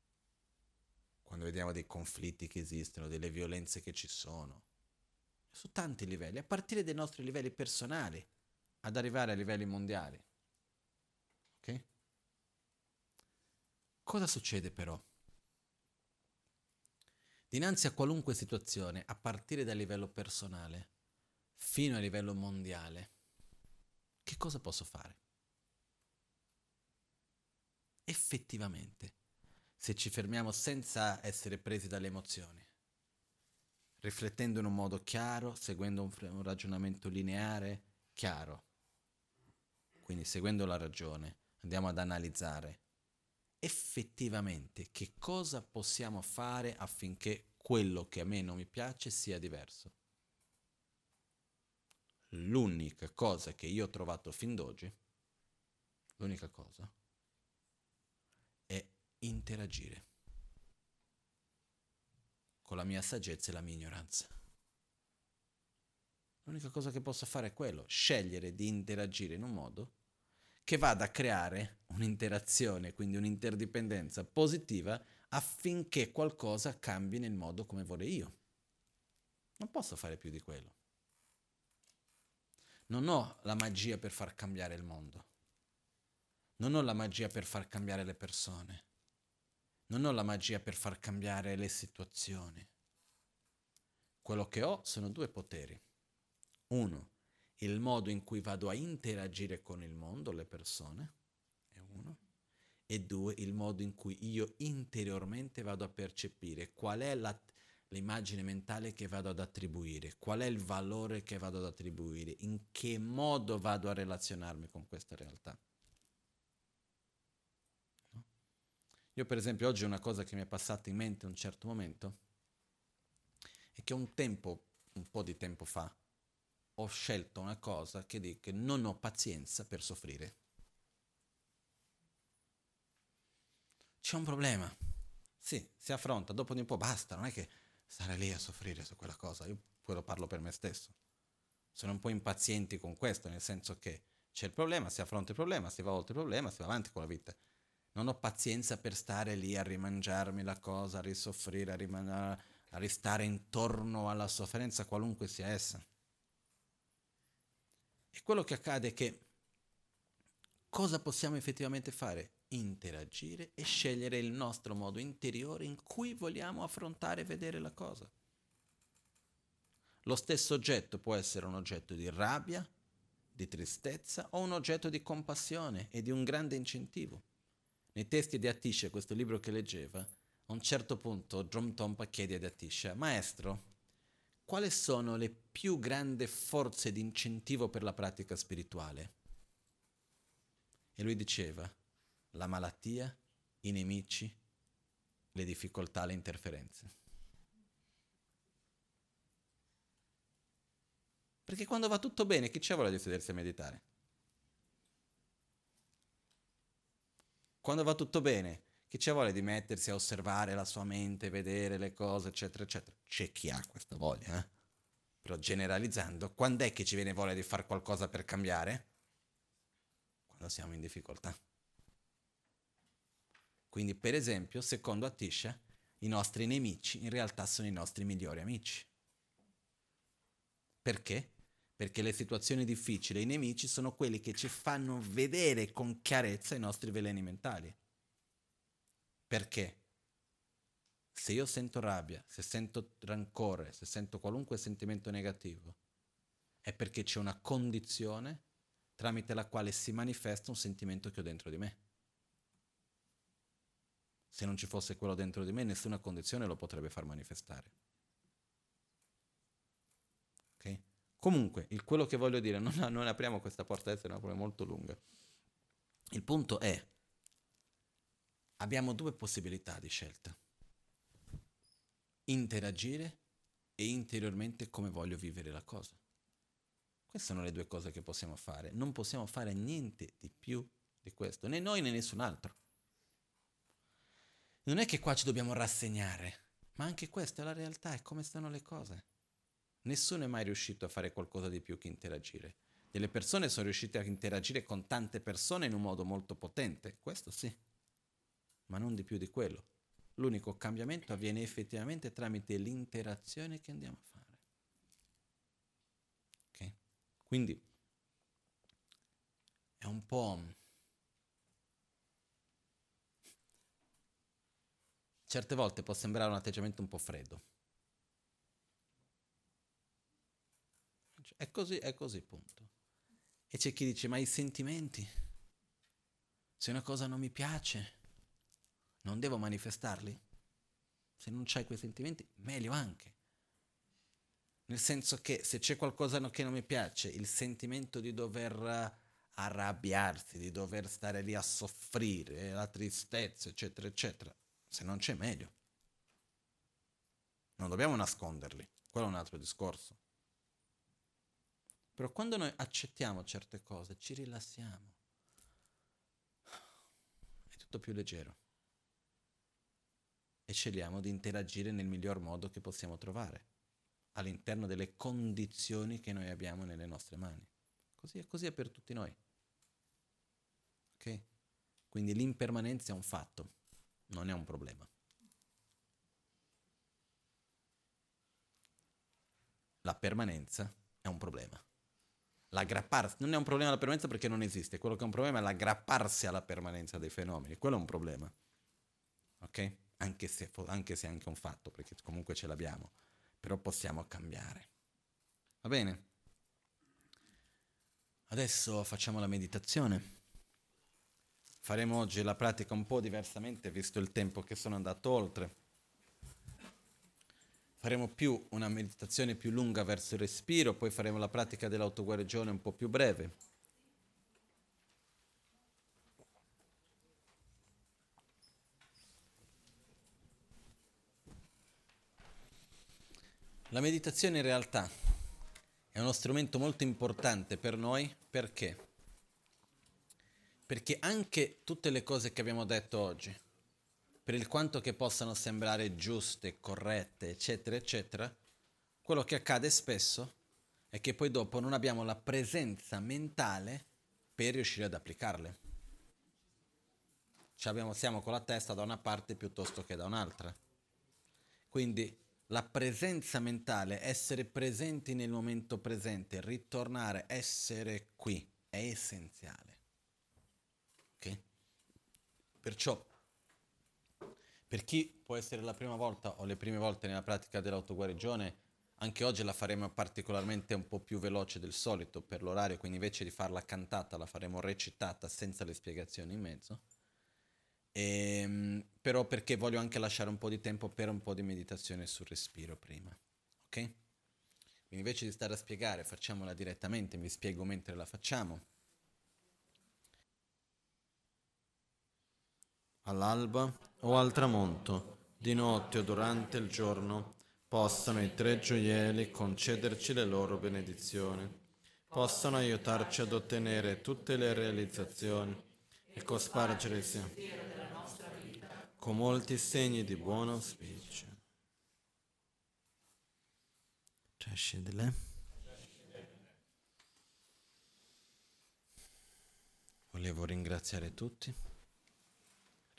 quando vediamo dei conflitti che esistono, delle violenze che ci sono, su tanti livelli, a partire dai nostri livelli personali, ad arrivare a livelli mondiali. Ok? Cosa succede però? Dinanzi a qualunque situazione, a partire dal livello personale fino a livello mondiale, che cosa posso fare? Effettivamente, se ci fermiamo senza essere presi dalle emozioni, riflettendo in un modo chiaro, seguendo un, un ragionamento lineare, chiaro, quindi seguendo la ragione, andiamo ad analizzare effettivamente che cosa possiamo fare affinché quello che a me non mi piace sia diverso. L'unica cosa che io ho trovato fin d'oggi, l'unica cosa, è interagire con la mia saggezza e la mia ignoranza. L'unica cosa che posso fare è quello, scegliere di interagire in un modo che vada a creare un'interazione, quindi un'interdipendenza positiva affinché qualcosa cambi nel modo come vorrei io. Non posso fare più di quello. Non ho la magia per far cambiare il mondo. Non ho la magia per far cambiare le persone. Non ho la magia per far cambiare le situazioni. Quello che ho sono due poteri. Uno, il modo in cui vado a interagire con il mondo, le persone, è uno, e due, il modo in cui io interiormente vado a percepire qual è la, l'immagine mentale che vado ad attribuire, qual è il valore che vado ad attribuire, in che modo vado a relazionarmi con questa realtà. No? Io per esempio oggi una cosa che mi è passata in mente un certo momento è che un tempo, un po' di tempo fa, ho scelto una cosa che dico che non ho pazienza per soffrire. C'è un problema. Sì, si affronta, dopo di un po' basta, non è che stare lì a soffrire su quella cosa, io quello parlo per me stesso. Sono un po' impazienti con questo, nel senso che c'è il problema, si affronta il problema, si va oltre il problema, si va avanti con la vita. Non ho pazienza per stare lì a rimangiarmi la cosa, a risoffrire, a, riman- a ristare intorno alla sofferenza, qualunque sia essa. E quello che accade è che cosa possiamo effettivamente fare? Interagire e scegliere il nostro modo interiore in cui vogliamo affrontare e vedere la cosa. Lo stesso oggetto può essere un oggetto di rabbia, di tristezza o un oggetto di compassione e di un grande incentivo. Nei testi di Atisha, questo libro che leggeva, a un certo punto Drum Tompa chiede ad Atisha, Maestro, quali sono le più grandi forze di incentivo per la pratica spirituale? E lui diceva, la malattia, i nemici, le difficoltà, le interferenze. Perché quando va tutto bene, chi c'è voglia di sedersi a meditare? Quando va tutto bene, chi c'è voglia di mettersi a osservare la sua mente, vedere le cose, eccetera, eccetera. C'è chi ha questa voglia, eh? Però generalizzando, quando è che ci viene voglia di fare qualcosa per cambiare? Quando siamo in difficoltà. Quindi, per esempio, secondo Atisha, i nostri nemici in realtà sono i nostri migliori amici. Perché? Perché le situazioni difficili, i nemici sono quelli che ci fanno vedere con chiarezza i nostri veleni mentali. Perché? Se io sento rabbia, se sento rancore, se sento qualunque sentimento negativo, è perché c'è una condizione tramite la quale si manifesta un sentimento che ho dentro di me. Se non ci fosse quello dentro di me, nessuna condizione lo potrebbe far manifestare. Okay? Comunque, quello che voglio dire, non, non apriamo questa porta, è una parola molto lunga. Il punto è, abbiamo due possibilità di scelta. Interagire e interiormente come voglio vivere la cosa. Queste sono le due cose che possiamo fare. Non possiamo fare niente di più di questo, né noi né nessun altro. Non è che qua ci dobbiamo rassegnare, ma anche questa è la realtà, è come stanno le cose. Nessuno è mai riuscito a fare qualcosa di più che interagire. Delle persone sono riuscite a interagire con tante persone in un modo molto potente, questo sì, ma non di più di quello. L'unico cambiamento avviene effettivamente tramite l'interazione che andiamo a fare. Ok? Quindi è un po' certe volte può sembrare un atteggiamento un po' freddo. È così, è così, punto. E c'è chi dice, ma i sentimenti? Se una cosa non mi piace, non devo manifestarli? Se non c'hai quei sentimenti, meglio anche. Nel senso che se c'è qualcosa che non mi piace, il sentimento di dover arrabbiarsi, di dover stare lì a soffrire, la tristezza, eccetera, eccetera, se non c'è meglio. Non dobbiamo nasconderli, quello è un altro discorso. Però quando noi accettiamo certe cose, ci rilassiamo. È tutto più leggero. E scegliamo di interagire nel miglior modo che possiamo trovare, all'interno delle condizioni che noi abbiamo nelle nostre mani. Così è, così è per tutti noi. Ok? Quindi l'impermanenza è un fatto non è un problema. La permanenza è un problema. L'aggrapparsi non è un problema la permanenza perché non esiste, quello che è un problema è l'aggrapparsi alla permanenza dei fenomeni, quello è un problema. Ok? Anche se, anche se è anche un fatto, perché comunque ce l'abbiamo, però possiamo cambiare. Va bene? Adesso facciamo la meditazione. Faremo oggi la pratica un po' diversamente visto il tempo che sono andato oltre. Faremo più una meditazione più lunga verso il respiro, poi faremo la pratica dell'autoguarigione un po' più breve. La meditazione in realtà è uno strumento molto importante per noi perché? Perché anche tutte le cose che abbiamo detto oggi, per il quanto che possano sembrare giuste, corrette, eccetera, eccetera, quello che accade spesso è che poi dopo non abbiamo la presenza mentale per riuscire ad applicarle. Abbiamo, siamo con la testa da una parte piuttosto che da un'altra. Quindi la presenza mentale, essere presenti nel momento presente, ritornare, essere qui, è essenziale. Perciò, per chi può essere la prima volta o le prime volte nella pratica dell'autoguarigione, anche oggi la faremo particolarmente un po' più veloce del solito per l'orario, quindi invece di farla cantata la faremo recitata senza le spiegazioni in mezzo. E, ehm, però perché voglio anche lasciare un po' di tempo per un po' di meditazione sul respiro prima. Ok? Quindi invece di stare a spiegare, facciamola direttamente, mi spiego mentre la facciamo. All'alba o al tramonto, di notte o durante il giorno, possano i tre gioielli concederci le loro benedizioni, possano aiutarci ad ottenere tutte le realizzazioni e cospargere il con molti segni di buon auspicio. Volevo ringraziare tutti.